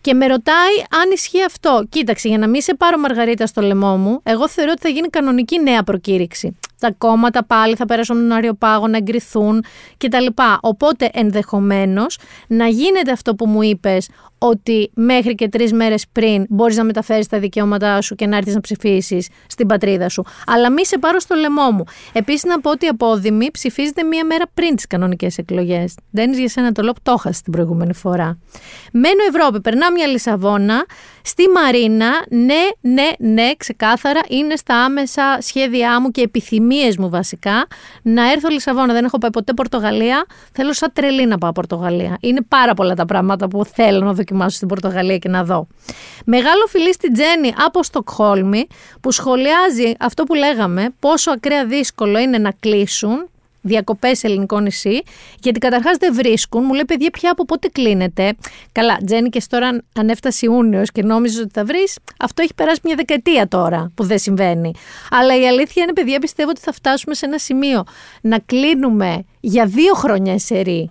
Και με ρωτάει αν ισχύει αυτό. Κοίταξε, για να μην σε πάρω Μαργαρίτα στο λαιμό μου, εγώ θεωρώ ότι θα γίνει κανονική νέα προκήρυξη. Τα κόμματα πάλι θα περάσουν τον Αριοπάγο να εγκριθούν κτλ. Οπότε ενδεχομένως να γίνεται αυτό που μου είπες, ότι μέχρι και τρεις μέρες πριν μπορείς να μεταφέρεις τα δικαιώματά σου και να έρθεις να ψηφίσεις στην πατρίδα σου. Αλλά μη σε πάρω στο λαιμό μου. Επίσης, να πω ότι η απόδημη ψηφίζεται μία μέρα πριν τις κανονικές εκλογές. Δεν για σένα το λόγο, το έχασε την προηγούμενη φορά. Μένω Ευρώπη, περνάω μια Λισαβόνα. Στη Μαρίνα, ναι, ναι, ναι, ξεκάθαρα είναι στα άμεσα σχέδιά μου και επιθυμίες μου βασικά να έρθω Λισαβόνα. Δεν έχω πάει ποτέ Πορτογαλία. Θέλω σαν τρελή να πάω Πορτογαλία. Είναι πάρα πολλά τα πράγματα που θέλω να δοκιμάσω στην Πορτογαλία και να δω. Μεγάλο φιλί στην Τζέννη από Στοκχόλμη που σχολιάζει αυτό που λέγαμε, πόσο ακραία δύσκολο είναι να κλείσουν διακοπές σε ελληνικό νησί, γιατί καταρχάς δεν βρίσκουν. Μου λέει, παιδιά, πια από πότε κλείνεται. Καλά, Τζέννη, και τώρα αν έφτασε Ιούνιος και νόμιζες ότι θα βρεις, αυτό έχει περάσει μια δεκαετία τώρα που δεν συμβαίνει. Αλλά η αλήθεια είναι, παιδιά, πιστεύω ότι θα φτάσουμε σε ένα σημείο να κλείνουμε για δύο χρόνια εσερή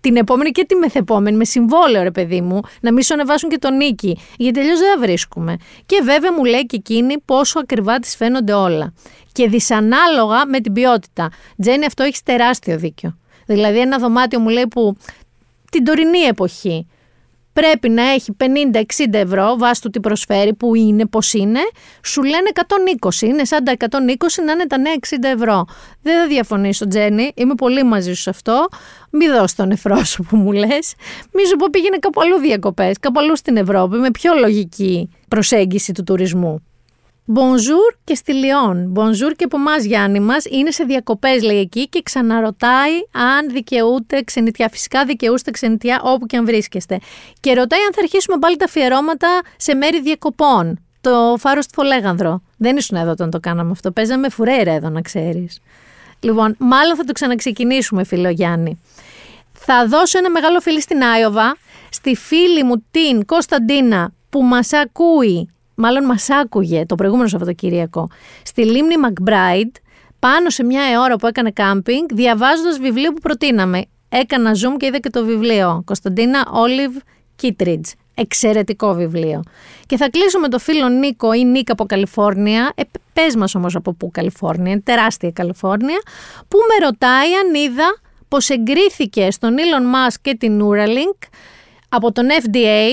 την επόμενη και τη μεθεπόμενη, με συμβόλαιο ρε παιδί μου, να μην σου ανεβάσουν και τον νίκη. Γιατί τελείω δεν τα βρίσκουμε. Και βέβαια μου λέει και εκείνη πόσο ακριβά της φαίνονται όλα. Και δυσανάλογα με την ποιότητα. Τζένι, αυτό έχεις τεράστιο δίκιο. Δηλαδή, ένα δωμάτιο μου λέει που την τωρινή εποχή πρέπει να έχει 50-60 ευρώ βάσει του τι προσφέρει, που είναι, πώς είναι, σου λένε 120. Είναι σαν τα 120 να είναι τα νέα 60 ευρώ. Δεν θα διαφωνήσω, Τζέννη. Είμαι πολύ μαζί σου σε αυτό. Μη δώσει τον νεφρό σου που μου λες. Μη σου πω πήγαινε κάπου αλλού διακοπές, κάπου αλλού στην Ευρώπη, με πιο λογική προσέγγιση του τουρισμού. Bonjour και στη Λιόν. Bonjour και από εμάς Γιάννη μας. Είναι σε διακοπές, λέει εκεί, και ξαναρωτάει αν δικαιούται ξενιτιά. Φυσικά δικαιούστε ξενιτιά όπου και αν βρίσκεστε. Και ρωτάει αν θα αρχίσουμε πάλι τα αφιερώματα σε μέρη διακοπών. Το φάρος στη Φολέγανδρο. Δεν ήσουν εδώ όταν το κάναμε αυτό. Παίζαμε φουρέιρα εδώ, να ξέρεις. Λοιπόν, μάλλον θα το ξαναξεκινήσουμε, φίλο Γιάννη. Θα δώσω ένα μεγάλο φίλι στην Άιωβα, στη φίλη μου την Κωνσταντίνα που μας ακούει μάλλον μας άκουγε το προηγούμενο Σαββατοκύριακο, στη λίμνη Μακμπράιντ, πάνω σε μια ώρα που έκανε κάμπινγκ, διαβάζοντας βιβλίο που προτείναμε. Έκανα zoom και είδα και το βιβλίο. Κωνσταντίνα Όλιβ Κίτριτζ. Εξαιρετικό βιβλίο. Και θα κλείσω με το φίλο Νίκο ή Νίκα από Καλιφόρνια. Ε, πες μας όμως από πού Καλιφόρνια, τεράστια Καλιφόρνια, που με ρωτάει αν είδα πως εγκρίθηκε στον Elon Musk και την Neuralink από τον FDA,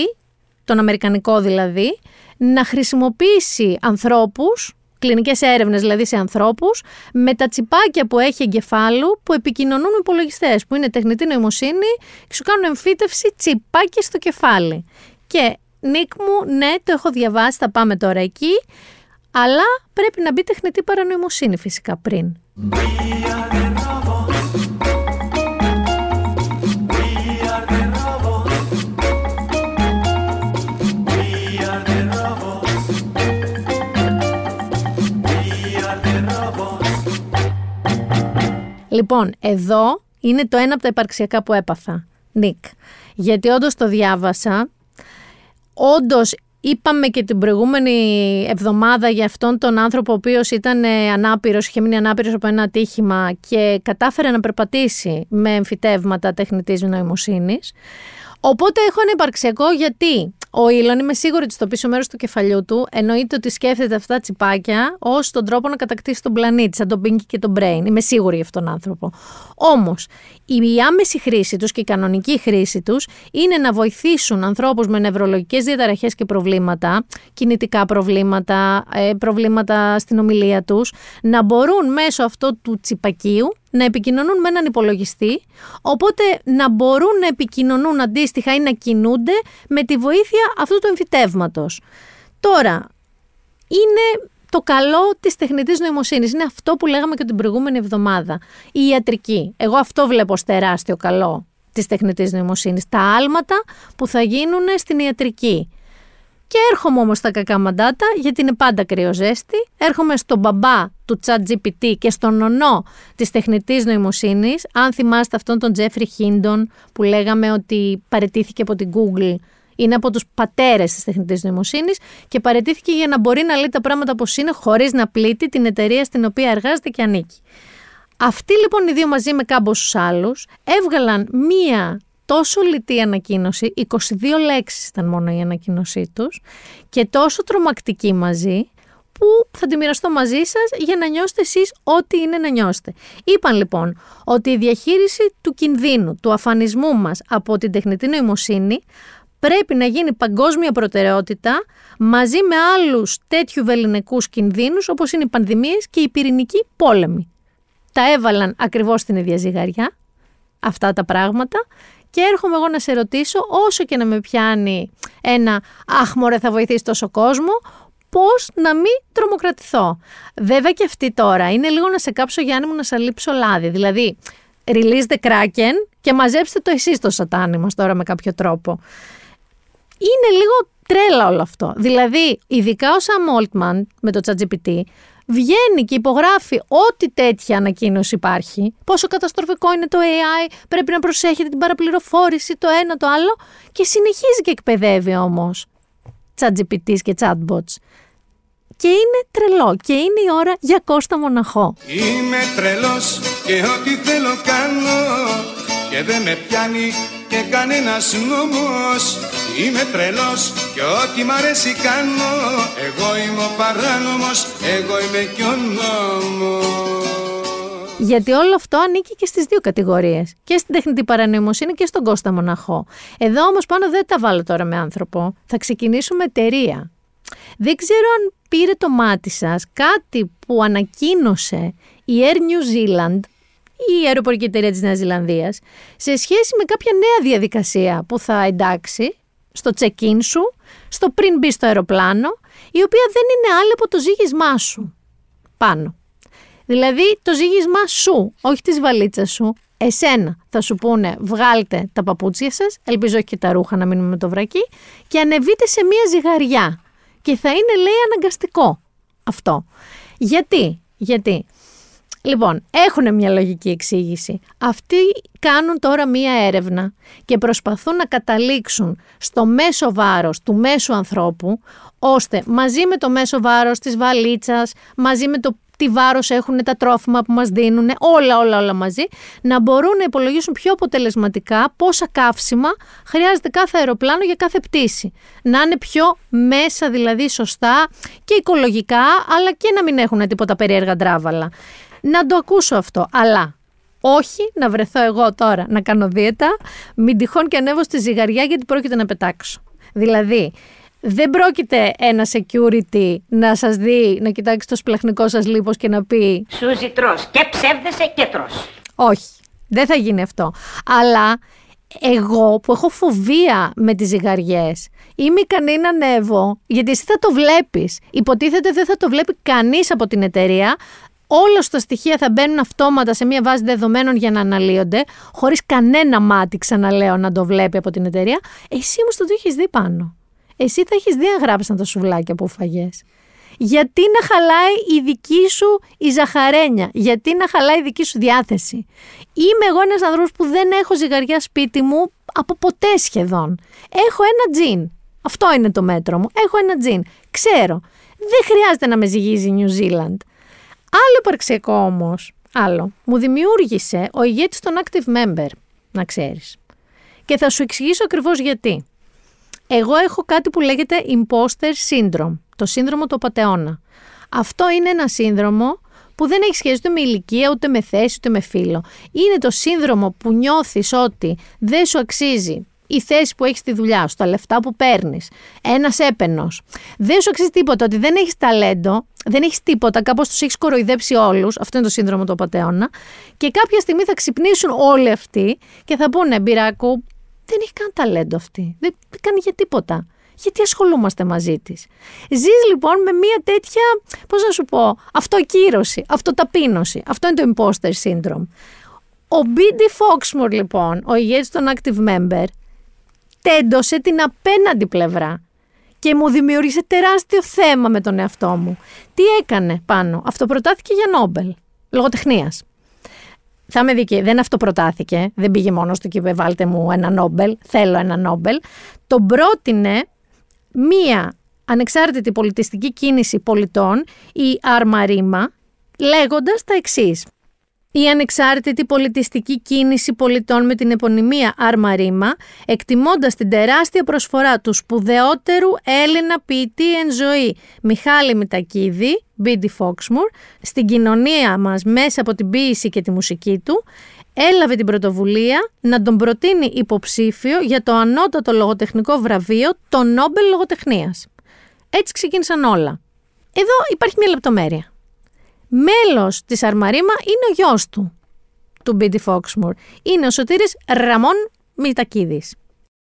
τον Αμερικανικό δηλαδή, να χρησιμοποιήσει ανθρώπους, κλινικές έρευνες δηλαδή σε ανθρώπους, με τα τσιπάκια που έχει εγκεφάλου που επικοινωνούν με υπολογιστές, που είναι τεχνητή νοημοσύνη και σου κάνουν εμφύτευση τσιπάκια στο κεφάλι. Και Νίκ μου, ναι, το έχω διαβάσει, θα πάμε τώρα εκεί, αλλά πρέπει να μπει τεχνητή παρανοημοσύνη φυσικά πριν. Λοιπόν, εδώ είναι το ένα από τα υπαρξιακά που έπαθα, Νίκ. Γιατί όντως το διάβασα. Όντως είπαμε και την προηγούμενη εβδομάδα για αυτόν τον άνθρωπο ο οποίος ήταν ε, ανάπηρος, είχε μείνει ανάπηρος από ένα ατύχημα και κατάφερε να περπατήσει με εμφυτεύματα τεχνητής νοημοσύνης. Οπότε έχω ένα υπαρξιακό γιατί ο Ήλον είμαι σίγουρη ότι στο πίσω μέρος του κεφαλιού του εννοείται ότι σκέφτεται αυτά τα τσιπάκια ως τον τρόπο να κατακτήσει τον πλανήτη, σαν τον Pinky και τον Brain. Είμαι σίγουρη για αυτόν τον άνθρωπο. Όμως, η άμεση χρήση τους και η κανονική χρήση τους είναι να βοηθήσουν ανθρώπους με νευρολογικές διαταραχές και προβλήματα, κινητικά προβλήματα, ε, προβλήματα στην ομιλία τους, να μπορούν μέσω αυτού του τσιπακίου να επικοινωνούν με έναν υπολογιστή, οπότε να μπορούν να επικοινωνούν αντίστοιχα ή να κινούνται με τη βοήθεια αυτού του εμφυτεύματος. Τώρα, είναι το καλό της τεχνητής νοημοσύνης. Είναι αυτό που λέγαμε και την προηγούμενη εβδομάδα. Η ιατρική. Εγώ αυτό βλέπω ως τεράστιο καλό της τεχνητής νοημοσύνης. Τα άλματα που θα γίνουν στην ιατρική. Και έρχομαι όμως στα κακά μαντάτα, γιατί είναι πάντα κρυοζέστη. Έρχομαι στον μπαμπά του chat GPT και στον ονό της τεχνητής νοημοσύνης. Αν θυμάστε αυτόν τον Τζέφρι Χίντον που λέγαμε ότι παρετήθηκε από την Google είναι από τους πατέρες της τεχνητής νοημοσύνης και παρετήθηκε για να μπορεί να λέει τα πράγματα όπως είναι χωρίς να πλήττει την εταιρεία στην οποία εργάζεται και ανήκει. Αυτοί λοιπόν οι δύο μαζί με κάμποσους άλλους έβγαλαν μία τόσο λιτή ανακοίνωση, 22 λέξεις ήταν μόνο η ανακοίνωσή τους και τόσο τρομακτική μαζί που θα τη μοιραστώ μαζί σας για να νιώσετε εσείς ό,τι είναι να νιώσετε. Είπαν λοιπόν ότι η διαχείριση του κινδύνου, του αφανισμού μας από την τεχνητή νοημοσύνη πρέπει να γίνει παγκόσμια προτεραιότητα μαζί με άλλους τέτοιου βεληνικούς κινδύνους όπως είναι οι πανδημίες και οι πυρηνικοί πόλεμοι. Τα έβαλαν ακριβώς στην ίδια ζυγαριά αυτά τα πράγματα και έρχομαι εγώ να σε ρωτήσω, όσο και να με πιάνει ένα «Αχ, μωρέ, θα βοηθήσει τόσο κόσμο», πώς να μην τρομοκρατηθώ. Βέβαια και αυτή τώρα είναι λίγο να σε κάψω Γιάννη μου να σε λείψω λάδι. Δηλαδή, release the Kraken και μαζέψτε το εσείς το σατάνι μας τώρα με κάποιο τρόπο. Είναι λίγο τρέλα όλο αυτό. Δηλαδή, ειδικά ο Sam Altman με το ChatGPT, βγαίνει και υπογράφει ό,τι τέτοια ανακοίνωση υπάρχει, πόσο καταστροφικό είναι το AI, πρέπει να προσέχετε την παραπληροφόρηση, το ένα το άλλο, και συνεχίζει και εκπαιδεύει όμως ChatGPT και chatbots. Και είναι τρελό και είναι η ώρα για Κώστα Μοναχό. Είμαι τρελός και ό,τι θέλω κάνω και δεν με πιάνει και κανένας νόμος Είμαι τρελός και ό,τι μ' αρέσει κάνω Εγώ είμαι ο παράνομος, εγώ είμαι και ο νόμος γιατί όλο αυτό ανήκει και στις δύο κατηγορίες. Και στην τεχνητή παρανοημοσύνη και στον Κώστα Μοναχό. Εδώ όμως πάνω δεν τα βάλω τώρα με άνθρωπο. Θα ξεκινήσουμε εταιρεία. Δεν ξέρω αν πήρε το μάτι σας κάτι που ανακοίνωσε η Air New Zealand η αεροπορική εταιρεία της Νέας Ζηλανδίας σε σχέση με κάποια νέα διαδικασία που θα εντάξει στο check-in σου, στο πριν μπει στο αεροπλάνο, η οποία δεν είναι άλλη από το ζήγισμά σου πάνω. Δηλαδή το ζήγισμά σου, όχι της βαλίτσας σου, εσένα θα σου πούνε βγάλτε τα παπούτσια σας, ελπίζω όχι και τα ρούχα να μείνουμε με το βρακί, και ανεβείτε σε μία ζυγαριά. Και θα είναι λέει αναγκαστικό αυτό. Γιατί, γιατί Λοιπόν, έχουν μια λογική εξήγηση. Αυτοί κάνουν τώρα μία έρευνα και προσπαθούν να καταλήξουν στο μέσο βάρος του μέσου ανθρώπου, ώστε μαζί με το μέσο βάρος της βαλίτσας, μαζί με το τι βάρος έχουν τα τρόφιμα που μας δίνουν, όλα όλα όλα μαζί, να μπορούν να υπολογίσουν πιο αποτελεσματικά πόσα καύσιμα χρειάζεται κάθε αεροπλάνο για κάθε πτήση. Να είναι πιο μέσα δηλαδή σωστά και οικολογικά, αλλά και να μην έχουν τίποτα περίεργα ντράβαλα να το ακούσω αυτό. Αλλά όχι να βρεθώ εγώ τώρα να κάνω δίαιτα, μην τυχόν και ανέβω στη ζυγαριά γιατί πρόκειται να πετάξω. Δηλαδή, δεν πρόκειται ένα security να σας δει, να κοιτάξει το σπλαχνικό σας λίπος και να πει «Σούζι τρως και ψεύδεσαι και τρως». Όχι, δεν θα γίνει αυτό. Αλλά εγώ που έχω φοβία με τις ζυγαριές είμαι ικανή να ανέβω, γιατί εσύ θα το βλέπεις. Υποτίθεται δεν θα το βλέπει κανείς από την εταιρεία, όλα τα στοιχεία θα μπαίνουν αυτόματα σε μια βάση δεδομένων για να αναλύονται, χωρίς κανένα μάτι, ξαναλέω, να το βλέπει από την εταιρεία. Εσύ όμως το έχεις δει πάνω; Εσύ θα έχεις δει αν γράψαν τα σουβλάκια που φαγέ. Γιατί να χαλάει η δική σου η ζαχαρένια, γιατί να χαλάει η δική σου διάθεση; Είμαι εγώ ένας άνθρωπος που δεν έχω ζυγαριά σπίτι μου από ποτέ σχεδόν. Έχω ένα τζιν. Αυτό είναι το μέτρο μου. Έχω ένα τζιν. Ξέρω. Δεν χρειάζεται να με ζυγίζει η New Zealand. Άλλο υπαρξιακό όμως, άλλο, μου δημιούργησε ο ηγέτης των active member, να ξέρεις. Και θα σου εξηγήσω ακριβώς γιατί. Εγώ έχω κάτι που λέγεται imposter syndrome, το σύνδρομο του πατεώνα. Αυτό είναι ένα σύνδρομο που δεν έχει σχέση ούτε με ηλικία, ούτε με θέση, ούτε με φίλο. Είναι το σύνδρομο που νιώθεις ότι δεν σου αξίζει η θέση που έχεις στη δουλειά σου, τα λεφτά που παίρνεις, ένας έπαινος. Δεν σου αξίζει τίποτα, ότι δεν έχεις ταλέντο, δεν έχεις τίποτα, κάπως τους έχεις κοροϊδέψει όλους. Αυτό είναι το σύνδρομο του απαταιώνα. Και κάποια στιγμή θα ξυπνήσουν όλοι αυτοί και θα πούνε, Μπυράκου, δεν έχει καν ταλέντο αυτή. Δεν κάνει για τίποτα. Γιατί ασχολούμαστε μαζί της; Ζεις λοιπόν με μια τέτοια, πώς να σου πω, αυτοκύρωση, αυτοταπείνωση. Αυτό είναι το imposter syndrome. Ο B.D. Foxmore λοιπόν, ο ηγέτης των active member, τέντωσε την απέναντι πλευρά και μου δημιούργησε τεράστιο θέμα με τον εαυτό μου. Τι έκανε πάνω, αυτοπροτάθηκε για Νόμπελ, λογοτεχνίας. Θα με δίκαιη, δεν αυτοπροτάθηκε, δεν πήγε μόνος του και είπε βάλτε μου ένα Νόμπελ, θέλω ένα Νόμπελ. Τον πρότεινε μία ανεξάρτητη πολιτιστική κίνηση πολιτών, η Αρμαρίμα, λέγοντας τα εξής η ανεξάρτητη πολιτιστική κίνηση πολιτών με την επωνυμία Αρμαρίμα, εκτιμώντας την τεράστια προσφορά του σπουδαιότερου Έλληνα ποιητή εν ζωή Μιχάλη Μητακίδη, Μπίντι Φόξμουρ, στην κοινωνία μας μέσα από την ποίηση και τη μουσική του, έλαβε την πρωτοβουλία να τον προτείνει υποψήφιο για το ανώτατο λογοτεχνικό βραβείο, το Νόμπελ Λογοτεχνίας. Έτσι ξεκίνησαν όλα. Εδώ υπάρχει μια λεπτομέρεια μέλος της Αρμαρίμα είναι ο γιος του, του Μπίντι Φόξμουρ. Είναι ο Σωτήρης Ραμόν Μητακίδης.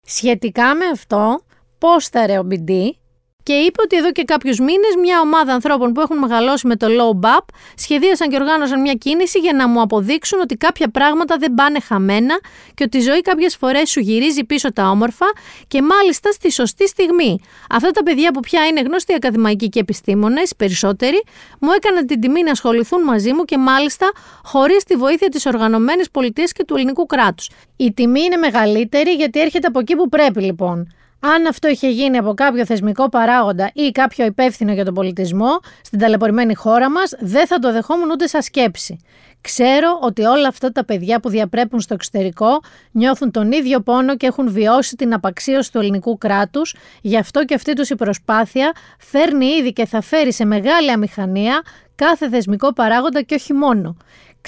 Σχετικά με αυτό, πώς θα ο Μπίντι και είπε ότι εδώ και κάποιους μήνες μια ομάδα ανθρώπων που έχουν μεγαλώσει με το low BAP σχεδίασαν και οργάνωσαν μια κίνηση για να μου αποδείξουν ότι κάποια πράγματα δεν πάνε χαμένα και ότι η ζωή κάποιες φορές σου γυρίζει πίσω τα όμορφα και μάλιστα στη σωστή στιγμή. Αυτά τα παιδιά που πια είναι γνωστοί ακαδημαϊκοί και επιστήμονες, περισσότεροι, μου έκαναν την τιμή να ασχοληθούν μαζί μου και μάλιστα χωρίς τη βοήθεια της οργανωμένης πολιτείας και του ελληνικού κράτους. Η τιμή είναι μεγαλύτερη γιατί έρχεται από εκεί που πρέπει λοιπόν. Αν αυτό είχε γίνει από κάποιο θεσμικό παράγοντα ή κάποιο υπεύθυνο για τον πολιτισμό στην ταλαιπωρημένη χώρα μας, δεν θα το δεχόμουν ούτε σαν σκέψη. Ξέρω ότι όλα αυτά τα παιδιά που διαπρέπουν στο εξωτερικό νιώθουν τον ίδιο πόνο και έχουν βιώσει την απαξίωση του ελληνικού κράτους, γι' αυτό και αυτή τους η προσπάθεια φέρνει ήδη και θα φέρει σε μεγάλη αμηχανία κάθε θεσμικό παράγοντα και όχι μόνο.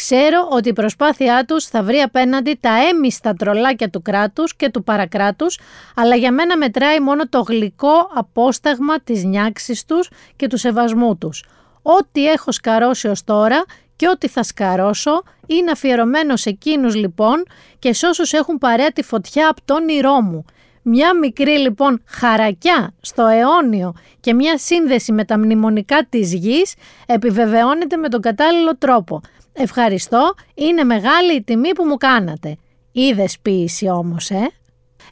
Ξέρω ότι η προσπάθειά τους θα βρει απέναντι τα έμιστα τρολάκια του κράτους και του παρακράτους, αλλά για μένα μετράει μόνο το γλυκό απόσταγμα της νιάξης τους και του σεβασμού τους. Ό,τι έχω σκαρώσει ως τώρα και ό,τι θα σκαρώσω είναι αφιερωμένο σε εκείνους λοιπόν και σε όσους έχουν παρέα τη φωτιά από τον όνειρό μου. Μια μικρή λοιπόν χαρακιά στο αιώνιο και μια σύνδεση με τα μνημονικά της γης επιβεβαιώνεται με τον κατάλληλο τρόπο. Ευχαριστώ, είναι μεγάλη η τιμή που μου κάνατε. Είδες ποιήση όμως, ε;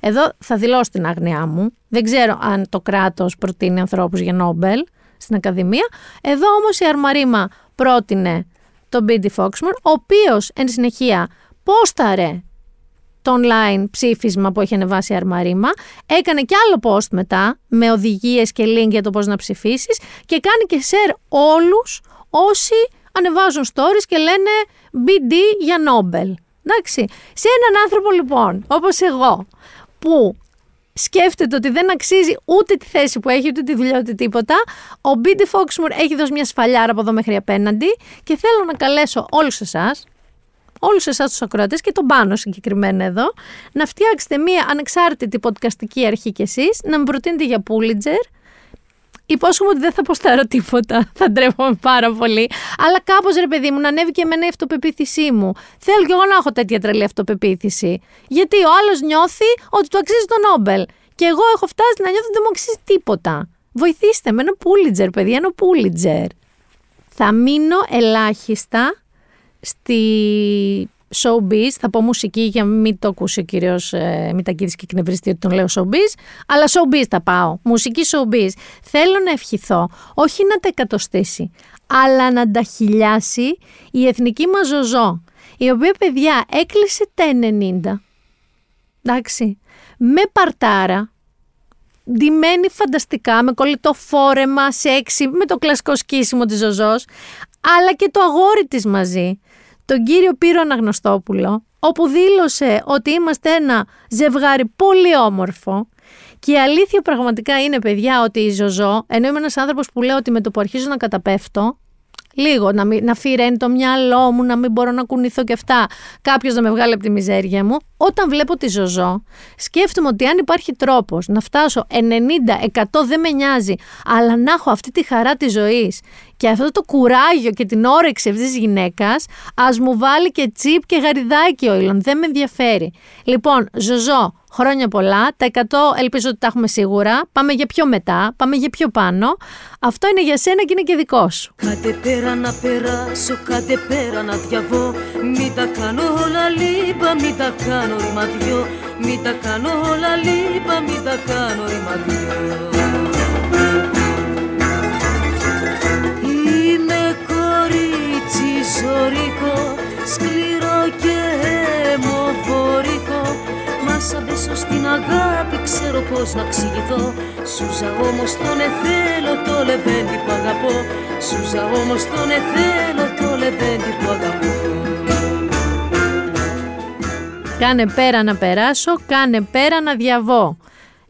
Εδώ θα δηλώσω την άγνοιά μου. Δεν ξέρω αν το κράτος προτείνει ανθρώπους για Νόμπελ στην Ακαδημία. Εδώ όμως η Αρμαρίμα πρότεινε τον Μπίντι Φόξμορ, ο οποίος εν συνεχεία πόσταρε το online ψήφισμα που έχει ανεβάσει η Αρμαρίμα, έκανε και άλλο post μετά με οδηγίες και link για το πώς να ψηφίσεις και κάνει και share όλους όσοι ανεβάζουν stories και λένε BD για Νόμπελ. Εντάξει. Σε έναν άνθρωπο λοιπόν, όπως εγώ, που σκέφτεται ότι δεν αξίζει ούτε τη θέση που έχει, ούτε τη δουλειά, ούτε τίποτα. Ο Μπίντι Φόξμουρ έχει δώσει μια σφαλιάρα από εδώ μέχρι απέναντι και θέλω να καλέσω όλους εσάς, όλους εσάς τους ακροατές και τον πάνω συγκεκριμένα εδώ, να φτιάξετε μια ανεξάρτητη podcastική αρχή κι εσείς, να με προτείνετε για Pulitzer, Υπόσχομαι ότι δεν θα ποστάρω τίποτα. Θα ντρέπομαι πάρα πολύ. Αλλά κάπως ρε παιδί μου να ανέβει και εμένα η αυτοπεποίθησή μου. Θέλω κι εγώ να έχω τέτοια τρελή αυτοπεποίθηση. Γιατί ο άλλος νιώθει ότι του αξίζει το Νόμπελ. Και εγώ έχω φτάσει να νιώθω ότι δεν μου αξίζει τίποτα. Βοηθήστε με ένα πούλιτζερ, παιδιά, ένα πούλιτζερ. Θα μείνω ελάχιστα στη showbiz, θα πω μουσική για να μην το ακούσει ο κύριος ε, Μητακίδη και εκνευριστεί ότι τον λέω showbiz, αλλά showbiz θα πάω. Μουσική showbiz. Θέλω να ευχηθώ, όχι να τα εκατοστήσει, αλλά να τα χιλιάσει η εθνική μας ζωζό, η οποία παιδιά έκλεισε τα 90. Εντάξει. Με παρτάρα, ντυμένη φανταστικά, με κολλητό φόρεμα, σεξι, με το κλασικό σκίσιμο της Ζωζός, αλλά και το αγόρι της μαζί, τον κύριο Πύρο Αναγνωστόπουλο, όπου δήλωσε ότι είμαστε ένα ζευγάρι πολύ όμορφο και η αλήθεια πραγματικά είναι παιδιά ότι η Ζωζό, ενώ είμαι ένας άνθρωπος που λέω ότι με το που αρχίζω να καταπέφτω, Λίγο να, μην, να φυρένει το μυαλό μου, να μην μπορώ να κουνηθώ και αυτά. Κάποιος να με βγάλει από τη μιζέρια μου. Όταν βλέπω τη ζωζό, σκέφτομαι ότι αν υπάρχει τρόπος να φτάσω 90, 100 δεν με νοιάζει, αλλά να έχω αυτή τη χαρά της ζωής και αυτό το κουράγιο και την όρεξη αυτής της γυναίκας, ας μου βάλει και τσίπ και γαριδάκι ο Ήλον. Δεν με ενδιαφέρει. Λοιπόν, ζωζό, Χρόνια πολλά. Τα 100 ελπίζω ότι τα έχουμε σίγουρα. Πάμε για πιο μετά, πάμε για πιο πάνω. Αυτό είναι για σένα και είναι και δικό σου. Κάτε πέρα να περάσω, κάτε πέρα να διαβώ Μην τα κάνω όλα λίπα, μην τα κάνω ρημαδιό Μην τα κάνω όλα λίπα, μην τα κάνω ρημαδιό Είμαι κορίτσι ζωρικό, σκληρό και αιμοφορικό. Σαν πέσω στην αγάπη ξέρω πως να ξηγηθώ. Σούζα όμως τον εθέλω το λεβέντι που αγαπώ. Σούζα όμως τον εθέλω το λεβέντι που αγαπώ Κάνε πέρα να περάσω, κάνε πέρα να διαβώ.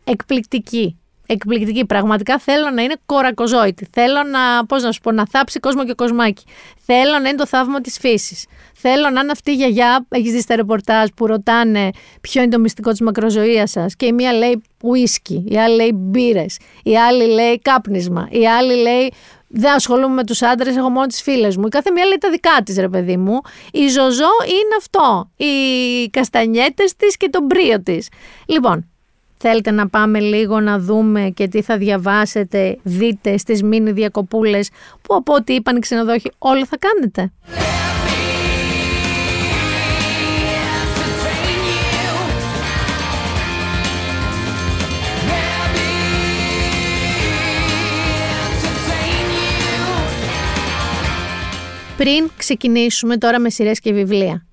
Εκπληκτική. Εκπληκτική. Πραγματικά θέλω να είναι κορακοζόητη. Θέλω να, πώς να σου πω, να θάψει κόσμο και κοσμάκι. Θέλω να είναι το θαύμα της φύσης. Θέλω να είναι αυτή η γιαγιά, έχεις δει στα ρεπορτάζ που ρωτάνε ποιο είναι το μυστικό της μακροζωίας σας. Και η μία λέει ουίσκι, η άλλη λέει μπύρες, η άλλη λέει κάπνισμα, η άλλη λέει δεν ασχολούμαι με τους άντρες, έχω μόνο τις φίλες μου. Η κάθε μία λέει τα δικά της, ρε παιδί μου. Η ζωζό είναι αυτό. Οι καστανιέτες της και το μπρίο της. Λοιπόν, Θέλετε να πάμε λίγο να δούμε και τι θα διαβάσετε, δείτε στις μίνι διακοπούλες που από ό,τι είπαν οι ξενοδόχοι όλα θα κάνετε. Πριν ξεκινήσουμε τώρα με σειρές και βιβλία,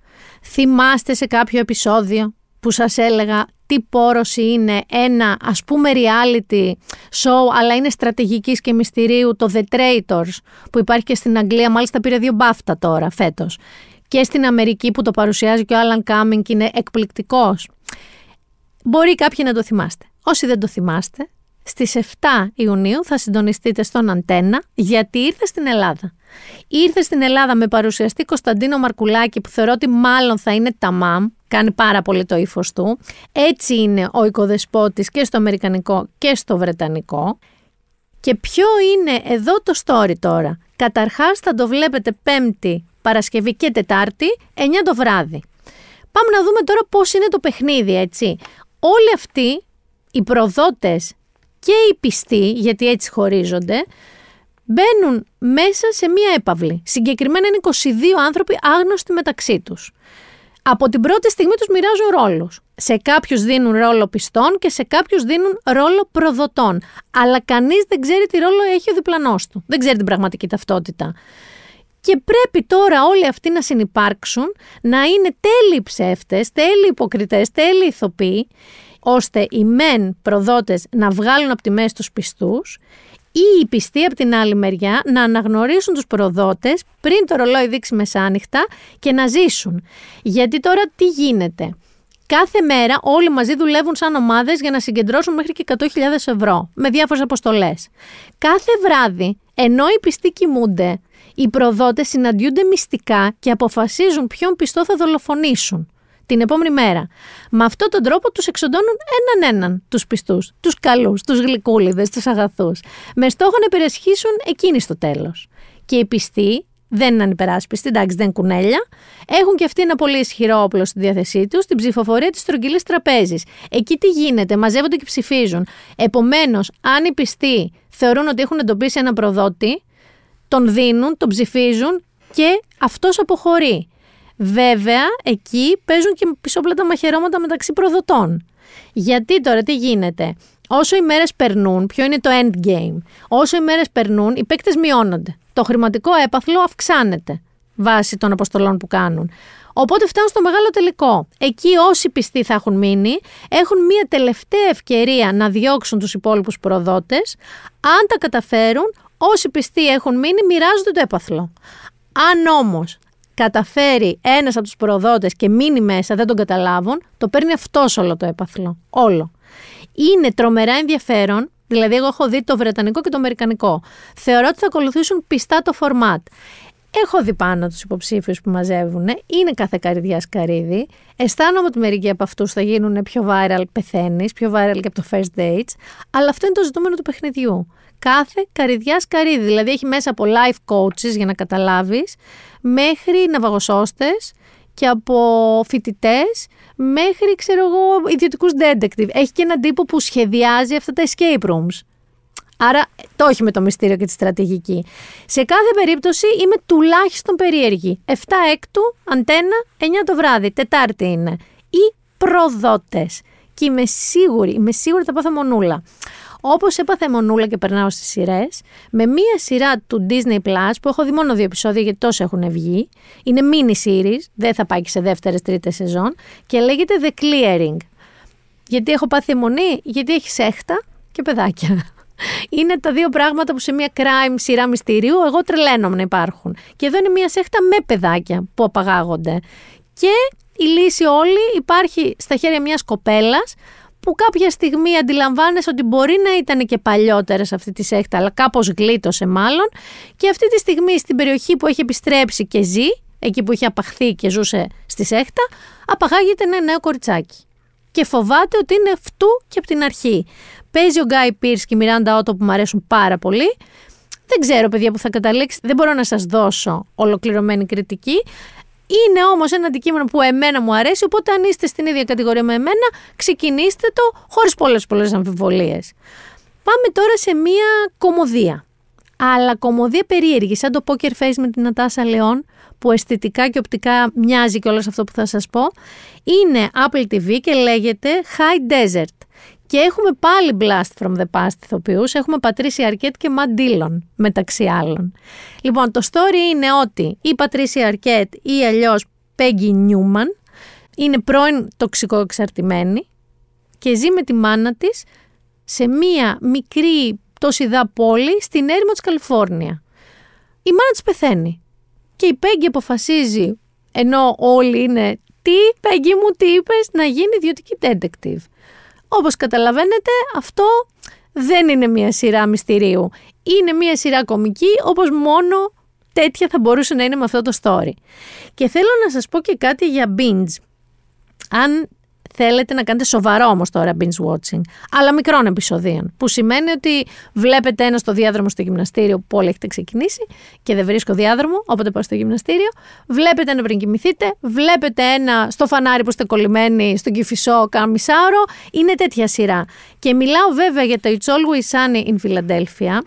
θυμάστε σε κάποιο επεισόδιο που σας έλεγα τι πόρωση είναι ένα ας πούμε reality show αλλά είναι στρατηγικής και μυστηρίου το The Traitors που υπάρχει και στην Αγγλία. Μάλιστα πήρε δύο μπάφτα τώρα φέτος. Και στην Αμερική που το παρουσιάζει και ο Alan Cumming και είναι εκπληκτικός. Μπορεί κάποιοι να το θυμάστε. Όσοι δεν το θυμάστε στις 7 Ιουνίου θα συντονιστείτε στον Αντένα γιατί ήρθε στην Ελλάδα. Ήρθε στην Ελλάδα με παρουσιαστή Κωνσταντίνο Μαρκουλάκη που θεωρώ ότι μάλλον θα είναι τα μαμ, κάνει πάρα πολύ το ύφος του. Έτσι είναι ο οικοδεσπότης και στο αμερικανικό και στο βρετανικό. Και ποιο είναι εδώ το story τώρα. Καταρχάς θα το βλέπετε Πέμπτη, Παρασκευή και Τετάρτη, 9 το βράδυ. Πάμε να δούμε τώρα πώς είναι το παιχνίδι, έτσι. Όλοι αυτοί οι προδότες και οι πιστοί, γιατί έτσι χωρίζονται, μπαίνουν μέσα σε μία έπαυλη. Συγκεκριμένα είναι 22 άνθρωποι άγνωστοι μεταξύ τους. Από την πρώτη στιγμή τους μοιράζουν ρόλους. Σε κάποιους δίνουν ρόλο πιστών και σε κάποιους δίνουν ρόλο προδοτών. Αλλά κανείς δεν ξέρει τι ρόλο έχει ο διπλανός του. Δεν ξέρει την πραγματική ταυτότητα. Και πρέπει τώρα όλοι αυτοί να συνεπάρξουν, να είναι τέλειοι ψεύτες, τέλειοι υποκριτές, τέλειοι ηθοποιοί ώστε οι μεν προδότες να βγάλουν από τη μέση τους πιστούς ή οι πιστοί από την άλλη μεριά να αναγνωρίσουν τους προδότες πριν το ρολόι δείξει μεσάνυχτα και να ζήσουν. Γιατί τώρα τι γίνεται; Κάθε μέρα όλοι μαζί δουλεύουν σαν ομάδες για να συγκεντρώσουν μέχρι και 100.000 ευρώ με διάφορες αποστολές. Κάθε βράδυ, ενώ οι πιστοί κοιμούνται, οι προδότες συναντιούνται μυστικά και αποφασίζουν ποιον πιστό θα δολοφονήσουν την επόμενη μέρα. Με αυτόν τον τρόπο τους εξοντώνουν έναν έναν τους πιστούς, τους καλούς, τους γλυκούλιδες, τους αγαθούς, με στόχο να υπερασχίσουν εκείνοι στο τέλος. Και οι πιστοί δεν είναι ανυπεράσπιστοι, εντάξει, δεν κουνέλια. Έχουν και αυτοί ένα πολύ ισχυρό όπλο στη διάθεσή τους, την ψηφοφορία της τρογγυλή τραπέζης. Εκεί τι γίνεται, μαζεύονται και ψηφίζουν. Επομένως, αν οι πιστοί θεωρούν ότι έχουν εντοπίσει ένα προδότη, τον δίνουν, τον ψηφίζουν και αυτός αποχωρεί. Βέβαια, εκεί παίζουν και πισόπλατα μαχαιρώματα μεταξύ προδοτών. Γιατί τώρα τι γίνεται; Όσο οι μέρες περνούν, ποιο είναι το end game. Όσο οι μέρες περνούν, οι παίκτες μειώνονται. Το χρηματικό έπαθλο αυξάνεται βάσει των αποστολών που κάνουν. Οπότε φτάνουν στο μεγάλο τελικό. Εκεί όσοι πιστοί θα έχουν μείνει, έχουν μια τελευταία ευκαιρία να διώξουν τους υπόλοιπους προδότες. Αν τα καταφέρουν, όσοι πιστοί έχουν μείνει, μοιράζονται το έπαθλο. Αν όμως καταφέρει ένας από τους προδότες και μείνει μέσα, δεν τον καταλάβουν, το παίρνει αυτός όλο το έπαθλο. Όλο. Είναι τρομερά ενδιαφέρον Δηλαδή, εγώ έχω δει το βρετανικό και το αμερικανικό. Θεωρώ ότι θα ακολουθήσουν πιστά το format. Έχω δει πάνω τους υποψήφιους που μαζεύουν. Είναι κάθε καρδιά καρύδι. Αισθάνομαι ότι μερικοί από αυτούς θα γίνουν πιο viral, πεθαίνεις, πιο viral και από το first dates. Αλλά αυτό είναι το ζητούμενο του παιχνιδιού. Κάθε καρδιά καρύδι. Δηλαδή έχει μέσα από life coaches για να καταλάβεις, μέχρι ναυαγοσώστες και από φοιτητές μέχρι, ξέρω εγώ, ιδιωτικούς detective. Έχει και έναν τύπο που σχεδιάζει αυτά τα escape rooms. Άρα το όχι με το μυστήριο και τη στρατηγική. Σε κάθε περίπτωση είμαι τουλάχιστον περίεργη. 7 έκτου, αντένα, 9 το βράδυ, Τετάρτη είναι. Οι προδότες. Και είμαι σίγουρη, είμαι σίγουρη θα πάθω μονούλα. Όπως έπαθε μονούλα και περνάω στις σειρές, με μία σειρά του Disney Plus που έχω δει μόνο δύο επεισόδια γιατί τόσο έχουν βγει. Είναι mini series, δεν θα πάει και σε δεύτερες τρίτες σεζόν και λέγεται The Clearing. Γιατί έχω πάθει αιμονή, γιατί έχεις έχτα και παιδάκια. Είναι τα δύο πράγματα που σε μια crime σειρά μυστηρίου εγώ τρελαίνομαι να υπάρχουν. Και εδώ είναι μια σέχτα με παιδάκια που απαγάγονται. Και η λύση όλη υπάρχει στα χέρια μιας κοπέλας που κάποια στιγμή αντιλαμβάνεσαι ότι μπορεί να ήταν και παλιότερα σε αυτή τη σέχτα, αλλά κάπως γλίτωσε μάλλον. Και αυτή τη στιγμή στην περιοχή που έχει επιστρέψει και ζει, εκεί που είχε απαχθεί και ζούσε στη σέχτα, απαγάγεται ένα νέο κοριτσάκι. Και φοβάται ότι είναι αυτού και από την αρχή. Παίζει ο Γκάι Πίρς και η Μιράντα Ότο που μου αρέσουν πάρα πολύ. Δεν ξέρω, παιδιά, που θα καταλήξει. Δεν μπορώ να σας δώσω ολοκληρωμένη κριτική. Είναι όμως ένα αντικείμενο που εμένα μου αρέσει, οπότε αν είστε στην ίδια κατηγορία με εμένα, ξεκινήστε το χωρίς πολλές πολλές αμφιβολίες. Πάμε τώρα σε μία κομμωδία. Αλλά κομμωδία περίεργη, σαν το Poker Face με την Νατάσα Λεόν, που αισθητικά και οπτικά μοιάζει και όλο αυτό που θα σας πω. Είναι Apple TV και λέγεται High Desert. Και έχουμε πάλι Blast from the Past ηθοποιούς. Έχουμε Πατρίσια Αρκέτ και Matt Dillon, μεταξύ άλλων. Λοιπόν, το story είναι ότι η Πατρίσια Αρκέτ ή αλλιώς Peggy Newman είναι πρώην τοξικό εξαρτημένη και ζει με τη μάνα της σε μία μικρή τόσιδα πόλη στην έρημο της Καλιφόρνια. Η μάνα της πεθαίνει και η Peggy αποφασίζει, ενώ όλοι είναι «Τι, Peggy μου, τι είπες, να γίνει ιδιωτική detective». Όπως καταλαβαίνετε αυτό δεν είναι μια σειρά μυστηρίου. Είναι μια σειρά κομική όπως μόνο τέτοια θα μπορούσε να είναι με αυτό το story. Και θέλω να σας πω και κάτι για binge. Αν θέλετε να κάνετε σοβαρό όμως τώρα binge watching, αλλά μικρών επεισοδίων. Που σημαίνει ότι βλέπετε ένα στο διάδρομο στο γυμναστήριο που όλοι έχετε ξεκινήσει και δεν βρίσκω διάδρομο, όποτε πάω στο γυμναστήριο. Βλέπετε ένα πριν κοιμηθείτε, βλέπετε ένα στο φανάρι που είστε κολλημένοι στον κυφισό καμισάωρο. Είναι τέτοια σειρά. Και μιλάω βέβαια για το It's Always Sunny in Philadelphia,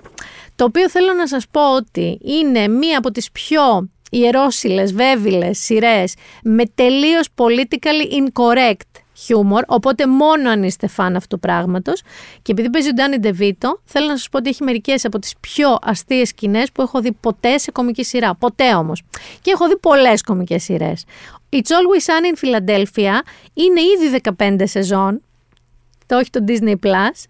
το οποίο θέλω να σας πω ότι είναι μία από τις πιο ιερόσιλες, βέβηλες σειρές με τελείως politically incorrect χιούμορ, οπότε μόνο αν είστε φαν αυτού του πράγματος. Και επειδή παίζει ο Ντάνι Ντεβίτο, θέλω να σας πω ότι έχει μερικές από τις πιο αστείες σκηνές που έχω δει ποτέ σε κομική σειρά. Ποτέ όμως. Και έχω δει πολλές κομικές σειρές. It's Always Sunny in Philadelphia είναι ήδη 15 σεζόν, το όχι το Disney Plus.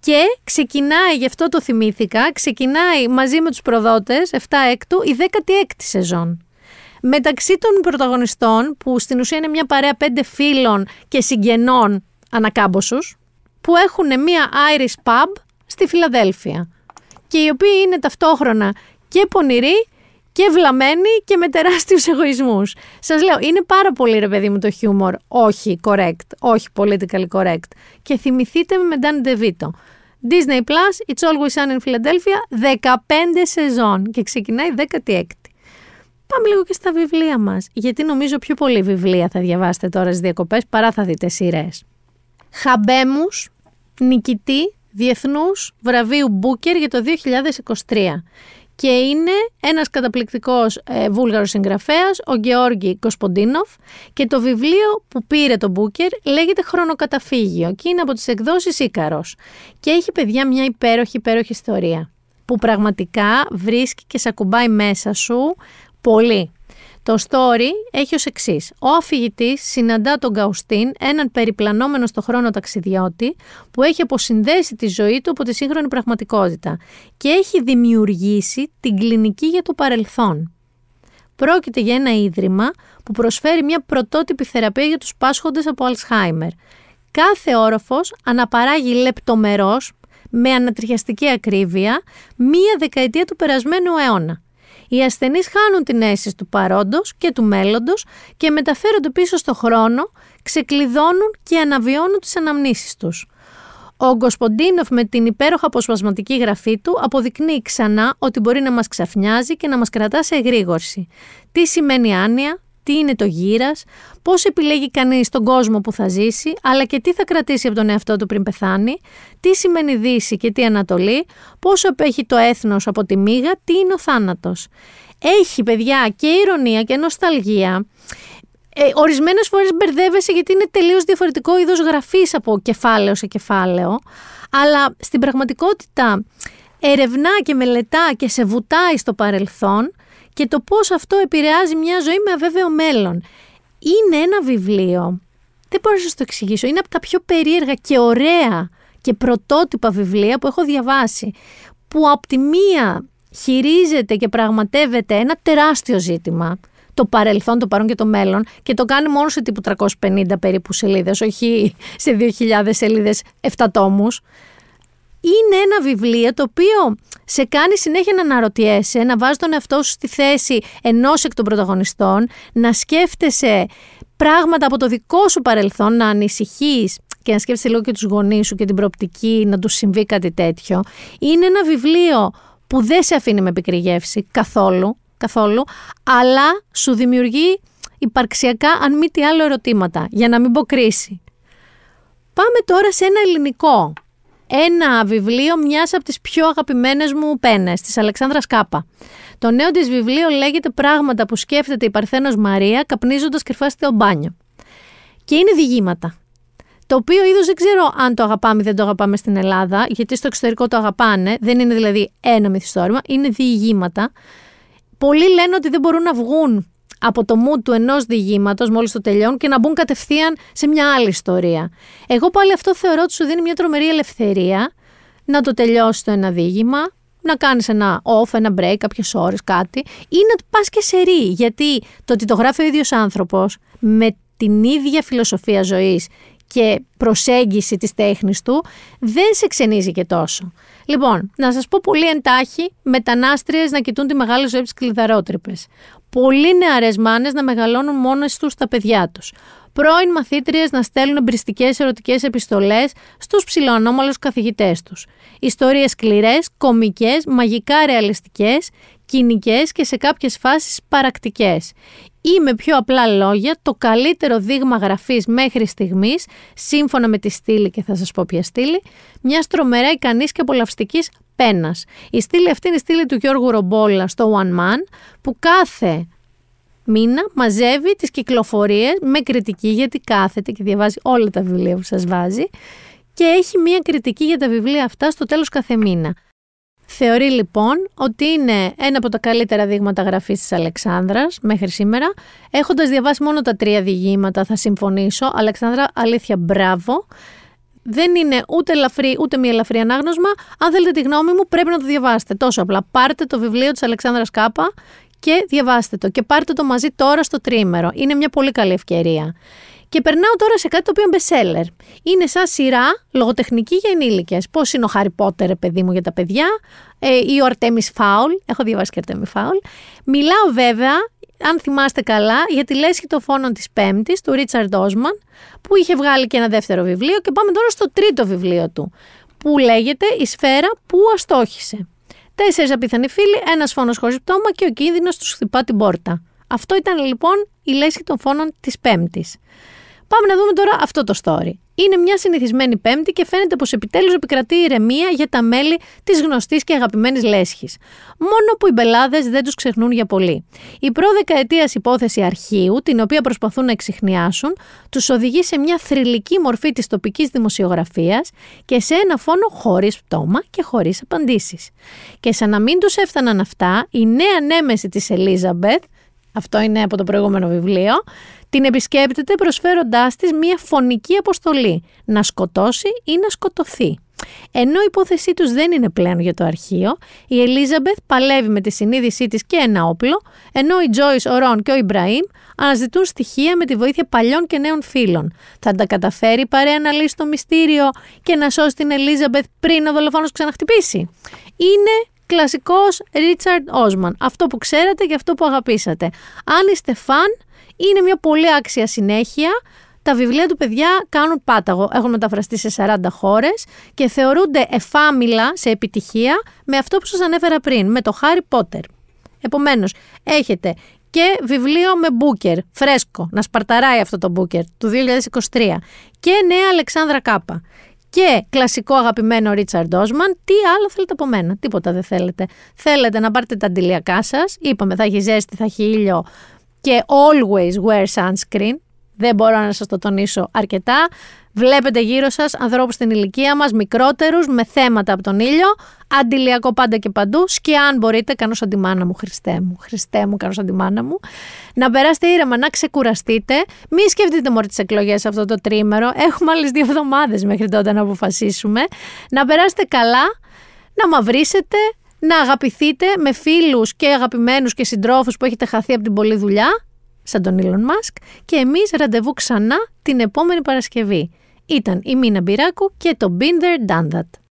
Και ξεκινάει, γι' αυτό το θυμήθηκα, ξεκινάει μαζί με τους προδότες 7 έκτου η 16η σεζόν. Μεταξύ των πρωταγωνιστών, που στην ουσία είναι μια παρέα πέντε φίλων και συγγενών ανακάμποσους, που έχουν μια Irish pub στη Φιλαδέλφια και οι οποίοι είναι ταυτόχρονα και πονηροί και βλαμμένοι και με τεράστιους εγωισμούς. Σας λέω, είναι πάρα πολύ ρε παιδί μου το χιούμορ, όχι correct, όχι politically correct. Και θυμηθείτε με με Dan DeVito. Disney Plus, It's Always Sun in Philadelphia, 15 σεζόν και ξεκινάει 16η. Πάμε λίγο και στα βιβλία μας. Γιατί νομίζω πιο πολύ βιβλία θα διαβάσετε τώρα στις διακοπές παρά θα δείτε σειρές. Χαμπέμους, νικητή Διεθνούς Βραβείου Μπούκερ για το 2023. και είναι ένας καταπληκτικός ε, βούλγαρος συγγραφέας, ο Γεώργη Κοσποντίνοφ και το βιβλίο που πήρε το Μπούκερ λέγεται Χρονοκαταφύγιο και είναι από τις εκδόσεις Ίκαρος και έχει παιδιά μια υπέροχη υπέροχη ιστορία που πραγματικά βρίσκει και σε ακουμπάει μέσα σου πολύ. Το story έχει ως εξής. Ο αφηγητής συναντά τον Γκαουστίν, έναν περιπλανόμενο στο χρόνο ταξιδιώτη, που έχει αποσυνδέσει τη ζωή του από τη σύγχρονη πραγματικότητα και έχει δημιουργήσει την κλινική για το παρελθόν. Πρόκειται για ένα ίδρυμα που προσφέρει μια πρωτότυπη θεραπεία για τους πάσχοντες από Αλσχάιμερ. Κάθε όροφος αναπαράγει λεπτομερώς, με ανατριχιαστική ακρίβεια, μία δεκαετία του περασμένου αιώνα. Οι ασθενείς χάνουν την αίσθηση του παρόντος και του μέλλοντος και μεταφέρονται πίσω στο χρόνο, ξεκλειδώνουν και αναβιώνουν τις αναμνήσεις τους. Ο Γκοσποντίνοφ με την υπέροχα αποσπασματική γραφή του αποδεικνύει ξανά ότι μπορεί να μας ξαφνιάζει και να μας κρατά σε εγρήγορση. Τι σημαίνει άνοια, τι είναι το γύρας, πώς επιλέγει κανείς τον κόσμο που θα ζήσει, αλλά και τι θα κρατήσει από τον εαυτό του πριν πεθάνει, τι σημαίνει Δύση και τι Ανατολή, πόσο απέχει το έθνος από τη μίγα, τι είναι ο θάνατος. Έχει παιδιά και ηρωνία και νοσταλγία, ε, Ορισμένες φορές μπερδεύεσαι γιατί είναι τελείως διαφορετικό είδος γραφής από κεφάλαιο σε κεφάλαιο. Αλλά στην πραγματικότητα ερευνά και μελετά και σε βουτάει στο παρελθόν και το πώς αυτό επηρεάζει μια ζωή με αβέβαιο μέλλον. Είναι ένα βιβλίο, δεν μπορώ να σας το εξηγήσω, είναι από τα πιο περίεργα και ωραία και πρωτότυπα βιβλία που έχω διαβάσει, που από τη μία χειρίζεται και πραγματεύεται ένα τεράστιο ζήτημα, το παρελθόν, το παρόν και το μέλλον και το κάνει μόνο σε τύπου 350 περίπου σελίδες, όχι σε 2.000 σελίδες 7 τόμους είναι ένα βιβλίο το οποίο σε κάνει συνέχεια να αναρωτιέσαι, να βάζεις τον εαυτό σου στη θέση ενός εκ των πρωταγωνιστών, να σκέφτεσαι πράγματα από το δικό σου παρελθόν, να ανησυχείς και να σκέφτεσαι λίγο και τους γονείς σου και την προοπτική να τους συμβεί κάτι τέτοιο. Είναι ένα βιβλίο που δεν σε αφήνει με επικριγεύση καθόλου, καθόλου, αλλά σου δημιουργεί υπαρξιακά, αν μη τι άλλο, ερωτήματα, για να μην πω κρίση. Πάμε τώρα σε ένα ελληνικό ένα βιβλίο μιας από τις πιο αγαπημένες μου πένες, της Αλεξάνδρας Κάπα. Το νέο της βιβλίο λέγεται «Πράγματα που σκέφτεται η Παρθένος Μαρία καπνίζοντας κρυφά στο μπάνιο». Και είναι διηγήματα. Το οποίο είδος δεν ξέρω αν το αγαπάμε ή δεν το αγαπάμε στην Ελλάδα, γιατί στο εξωτερικό το αγαπάνε. Δεν είναι δηλαδή ένα μυθιστόρημα, είναι διηγήματα. Πολλοί λένε ότι δεν μπορούν να βγουν από το mood του ενός διηγήματος, μόλις το τελειώνουν, και να μπουν κατευθείαν σε μια άλλη ιστορία. Εγώ πάλι αυτό θεωρώ ότι σου δίνει μια τρομερή ελευθερία να το τελειώσει το ένα διήγημα, να κάνεις ένα off, ένα break, κάποιες ώρες, κάτι, ή να πας και σε ρί. Γιατί το ότι το γράφει ο ίδιος άνθρωπος με την ίδια φιλοσοφία ζωής και προσέγγιση της τέχνης του δεν σε ξενίζει και τόσο. Λοιπόν, να σας πω πολύ εντάχει, μετανάστριες να κοιτούν τη μεγάλη ζωή της κλειδαρότρυπες. Πολύ νεαρές μάνες να μεγαλώνουν μόνες τους τα παιδιά τους. Πρώην μαθήτριες να στέλνουν μπριστικές ερωτικές επιστολές στους ψηλοανόμαλους καθηγητές τους. Ιστορίες σκληρές, κομικές, μαγικά ρεαλιστικές, κοινικές και σε κάποιες φάσεις παρακτικές ή με πιο απλά λόγια το καλύτερο δείγμα γραφής μέχρι στιγμής, σύμφωνα με τη στήλη και θα σας πω ποια στήλη, μιας τρομερά ικανής και απολαυστικής πένας. Η στήλη αυτή είναι η στήλη του Γιώργου Ρομπόλα στο One Man, που κάθε μήνα μαζεύει τις κυκλοφορίες με κριτική γιατί κάθεται και διαβάζει όλα τα βιβλία που σας βάζει και έχει μία κριτική για τα βιβλία αυτά στο τέλος κάθε μήνα. Θεωρεί λοιπόν ότι είναι ένα από τα καλύτερα δείγματα γραφής της Αλεξάνδρας μέχρι σήμερα. Έχοντας διαβάσει μόνο τα τρία διηγήματα θα συμφωνήσω. Αλεξάνδρα, αλήθεια μπράβο. Δεν είναι ούτε ελαφρύ ούτε μη ελαφρύ ανάγνωσμα. Αν θέλετε τη γνώμη μου πρέπει να το διαβάσετε. Τόσο απλά. Πάρτε το βιβλίο της Αλεξάνδρας Κάπα και διαβάστε το. Και πάρτε το μαζί τώρα στο τρίμερο. Είναι μια πολύ καλή ευκαιρία. Και περνάω τώρα σε κάτι το οποίο είναι bestseller. Είναι σαν σειρά λογοτεχνική για ενήλικες. Πώς είναι ο Χάρι Πότερ, παιδί μου, για τα παιδιά, ε, ή ο Αρτέμις Φάουλ. Έχω διαβάσει και Αρτέμι Φάουλ. Μιλάω βέβαια, αν θυμάστε καλά, για τη λέσχη των φόνων της Πέμπτης του Ρίτσαρντ Όσμαν, που είχε βγάλει και ένα δεύτερο βιβλίο. Και πάμε τώρα στο τρίτο βιβλίο του, που λέγεται Η σφαίρα που αστόχησε. Τέσσερις απίθανοι φίλοι, ένας φόνος χωρίς πτώμα και ο κίνδυνος τους χτυπά την πόρτα. Αυτό ήταν λοιπόν η λέσχη των φόνων της Πέμπτης. Πάμε να δούμε τώρα αυτό το story. Είναι μια συνηθισμένη Πέμπτη και φαίνεται πως επιτέλους επικρατεί ηρεμία για τα μέλη της γνωστής και αγαπημένης λέσχης. Μόνο που οι μπελάδες δεν τους ξεχνούν για πολύ. Η προδεκαετίας υπόθεση αρχείου, την οποία προσπαθούν να εξηχνιάσουν, τους οδηγεί σε μια θρηλυκή μορφή της τοπικής δημοσιογραφίας και σε ένα φόνο χωρίς πτώμα και χωρίς απαντήσεις. Και σαν να μην τους έφταναν αυτά, η νέα νέμεση της Ελίζαμπεθ, αυτό είναι από το προηγούμενο βιβλίο, την επισκέπτεται προσφέροντάς της μία φωνική αποστολή, να σκοτώσει ή να σκοτωθεί. Ενώ η υπόθεσή τους δεν είναι πλέον για το αρχείο, η Ελίζαμπεθ παλεύει με τη συνείδησή της και ένα όπλο, ενώ η Τζόις, ο Ρον και ο Ιμπραήμ αναζητούν στοιχεία με τη βοήθεια παλιών και νέων φίλων. Θα τα καταφέρει παρέα να λύσει το μυστήριο και να σώσει την Ελίζαμπεθ πριν ο δολοφόνος ξαναχτυπήσει. Είναι κλασικός Ρίτσαρντ Όσμαν. Αυτό που ξέρετε και αυτό που αγαπήσατε. Αν είστε φαν, είναι μια πολύ άξια συνέχεια. Τα βιβλία του παιδιά κάνουν πάταγο. Έχουν μεταφραστεί σε 40 χώρες και θεωρούνται εφάμιλα σε επιτυχία με αυτό που σας ανέφερα πριν, με το Χάρι Πότερ. Επομένως, έχετε και βιβλίο με μπούκερ, φρέσκο, να σπαρταράει αυτό το μπούκερ του 2023 και νέα Αλεξάνδρα Κάπα και κλασικό αγαπημένο Ρίτσαρντ Όσμαν, τι άλλο θέλετε από μένα, τίποτα δεν θέλετε. Θέλετε να πάρετε τα αντιλιακά σας, είπαμε θα έχει ζέστη, θα έχει ήλιο, και always wear sunscreen. Δεν μπορώ να σας το τονίσω αρκετά. Βλέπετε γύρω σας ανθρώπους στην ηλικία μας, μικρότερους, με θέματα από τον ήλιο, αντιλιακό πάντα και παντού, και αν μπορείτε, κάνω σαν τη μάνα μου, Χριστέ μου, Χριστέ μου, κάνω σαν τη μάνα μου, να περάσετε ήρεμα, να ξεκουραστείτε, μην σκεφτείτε μόνο τις εκλογές αυτό το τρίμερο, έχουμε άλλες δύο εβδομάδες μέχρι τότε να αποφασίσουμε, να περάσετε καλά, να μαυρίσετε, να αγαπηθείτε με φίλους και αγαπημένους και συντρόφους που έχετε χαθεί από την πολλή δουλειά, σαν τον Elon Musk, και εμείς ραντεβού ξανά την επόμενη Παρασκευή. Ήταν η Μίνα Μπυράκου και το Been There Done That.